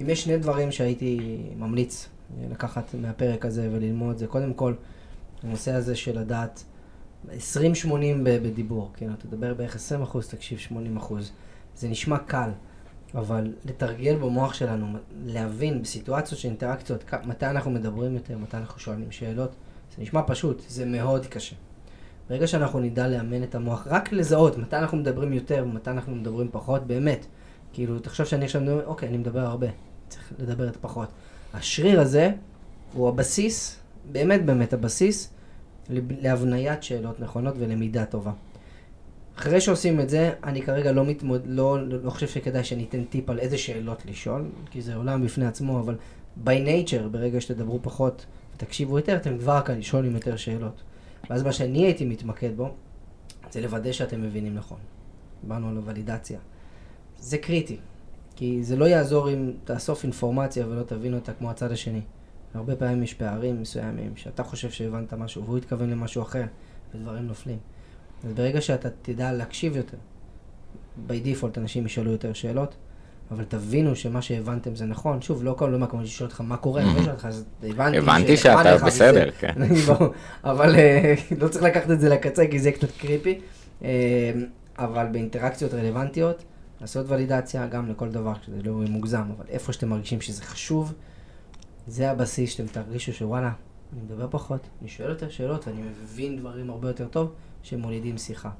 אם יש שני דברים שהייתי ממליץ לקחת מהפרק הזה וללמוד, זה קודם כל, הנושא הזה של לדעת 20-80 ב- בדיבור, כן, תדבר בערך 20 אחוז, תקשיב 80 אחוז. זה נשמע קל, אבל לתרגל במוח שלנו, להבין בסיטואציות של אינטראקציות, מתי אנחנו מדברים יותר, מתי אנחנו שואלים שאלות, זה נשמע פשוט, זה מאוד קשה. ברגע שאנחנו נדע לאמן את המוח, רק לזהות מתי אנחנו מדברים יותר ומתי אנחנו מדברים פחות, באמת. כאילו, תחשוב שאני עכשיו מדבר, אוקיי, אני מדבר הרבה, צריך לדבר את פחות. השריר הזה הוא הבסיס, באמת באמת הבסיס, להבניית שאלות נכונות ולמידה טובה. אחרי שעושים את זה, אני כרגע לא, מתמוד... לא, לא, לא חושב שכדאי שניתן טיפ על איזה שאלות לשאול, כי זה עולם בפני עצמו, אבל by nature, ברגע שתדברו פחות ותקשיבו יותר, אתם כבר כאן לשאול עם יותר שאלות. ואז מה שאני הייתי מתמקד בו, זה לוודא שאתם מבינים נכון. דיברנו על הוולידציה. זה קריטי, כי זה לא יעזור אם תאסוף אינפורמציה ולא תבין אותה כמו הצד השני. הרבה פעמים יש פערים מסוימים, שאתה חושב שהבנת משהו והוא התכוון למשהו אחר, ודברים נופלים. אז ברגע שאתה תדע להקשיב יותר, by default אנשים ישאלו יותר שאלות, אבל תבינו שמה שהבנתם זה נכון. שוב, לא כל דבר כמו לשאול אותך מה קורה, אני לא שואל אותך, אז הבנתי הבנתי שאתה בסדר. כן. ברור. אבל אה, לא צריך לקחת את זה לקצה, כי זה קצת קריפי. אה, אבל באינטראקציות רלוונטיות, לעשות ולידציה גם לכל דבר, שזה לא יהיה מוגזם, אבל איפה שאתם מרגישים שזה חשוב, זה הבסיס שאתם תרגישו שוואלה, אני מדבר פחות, אני שואל יותר שאלות ואני מבין דברים הרבה יותר טוב, שמולידים שיחה.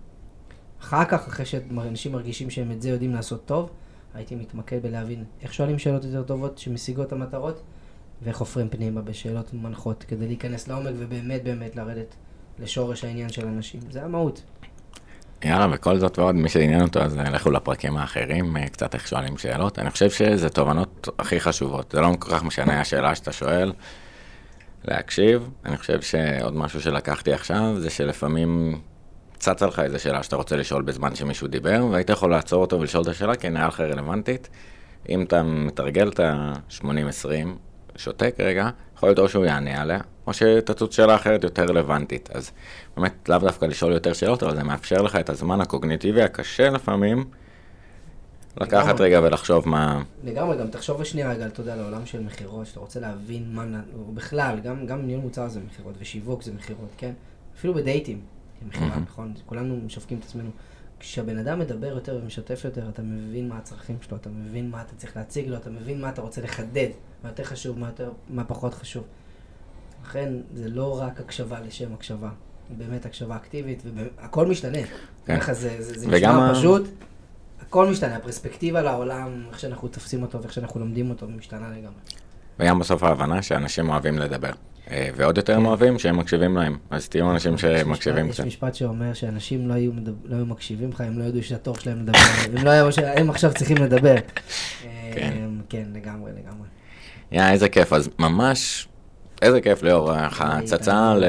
אחר כך, אחרי שאנשים מרגישים שהם את זה יודעים לעשות טוב, הייתי מתמקד בלהבין איך שואלים שאלות יותר טובות שמשיגות את המטרות, ואיך חופרים פנימה בשאלות מנחות, כדי להיכנס לעומק ובאמת באמת לרדת לשורש העניין של אנשים. זה המהות. יאללה, וכל זאת ועוד, מי שעניין אותו, אז לכו לפרקים האחרים, אה, קצת איך שואלים שאלות. אני חושב שזה תובנות הכי חשובות. זה לא כל כך משנה השאלה שאתה שואל, להקשיב. אני חושב שעוד משהו שלקחתי עכשיו, זה שלפעמים צצה לך איזה שאלה שאתה רוצה לשאול בזמן שמישהו דיבר, והיית יכול לעצור אותו ולשאול את השאלה, כי נראה לך רלוונטית. אם אתה מתרגל את ה-80-20, שותק רגע, יכול להיות או שהוא יענה עליה, או שתצוץ שאלה אחרת יותר רלוונטית. אז באמת, לאו דווקא לשאול יותר שאלות, אבל זה מאפשר לך את הזמן הקוגניטיבי הקשה לפעמים, לקחת לגמרי. רגע ולחשוב מה... לגמרי, גם תחשוב שנייה רגע, אתה יודע, לעולם של מכירות, שאתה רוצה להבין מה, בכלל, גם, גם ניהול מוצר זה מכירות, ושיווק זה מכירות, כן? אפילו בדייטים, זה מכירה, מהמם. נכון? כולנו משווקים את עצמנו. כשהבן אדם מדבר יותר ומשתף יותר, אתה מבין מה הצרכים שלו, אתה מבין מה אתה צריך להציג לו, אתה מבין מה אתה רוצה לחדד, מה יותר חשוב, מה, יותר, מה פחות חשוב. לכן, זה לא רק הקשבה לשם הקשבה, באמת הקשבה אקטיבית, והכל משתנה. כן. ככה זה, זה, זה וגם נשמע פשוט, הכל משתנה, הפרספקטיבה לעולם, איך שאנחנו תופסים אותו ואיך שאנחנו לומדים אותו, משתנה לגמרי. וגם בסוף ההבנה שאנשים אוהבים לדבר. אה, ועוד יותר הם אוהבים שהם מקשיבים להם. אז תהיו אנשים שמקשיבים קצת. יש משפט שאומר שאנשים לא היו, לא היו מקשיבים לך, הם לא ידעו שהתור שלהם לדבר, הם לא היו, הם עכשיו צריכים לדבר. כן. אה, כן, לגמרי, לגמרי. יא, איזה כיף. אז ממש, איזה כיף ליאור, ככה הצצה ל...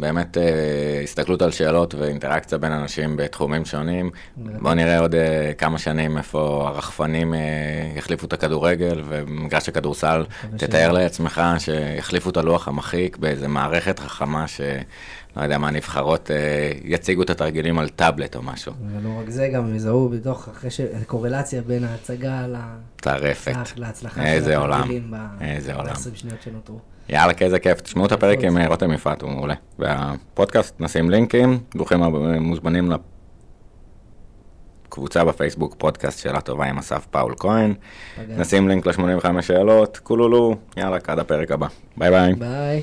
באמת אה, הסתכלות על שאלות ואינטראקציה בין אנשים בתחומים שונים. בואו נראה עוד אה, כמה שנים איפה הרחפנים אה, יחליפו את הכדורגל, ובמגרש הכדורסל תתאר לעצמך שיחליפו את הלוח המחיק באיזה מערכת חכמה ש... לא יודע מה, נבחרות אה, יציגו את התרגילים על טאבלט או משהו. ולא רק זה, גם יזהו בתוך, אחרי ש... קורלציה בין ההצגה ל- טרפת. להצלחה של. התרגילים ב- איזה עולם. ב-20 שניות שנותרו. יאללה, איזה כיף. תשמעו את הפרק עם אה, רותם יפעת, הוא מעולה. והפודקאסט, נשים לינקים, ברוכים הבא- מוזמנים לקבוצה בפייסבוק, פודקאסט שאלה טובה עם אסף פאול כהן. נשים לינק ל-85 שאלות, כולולו, יאללה, עד הפרק הבא. ביי ביי. ביי.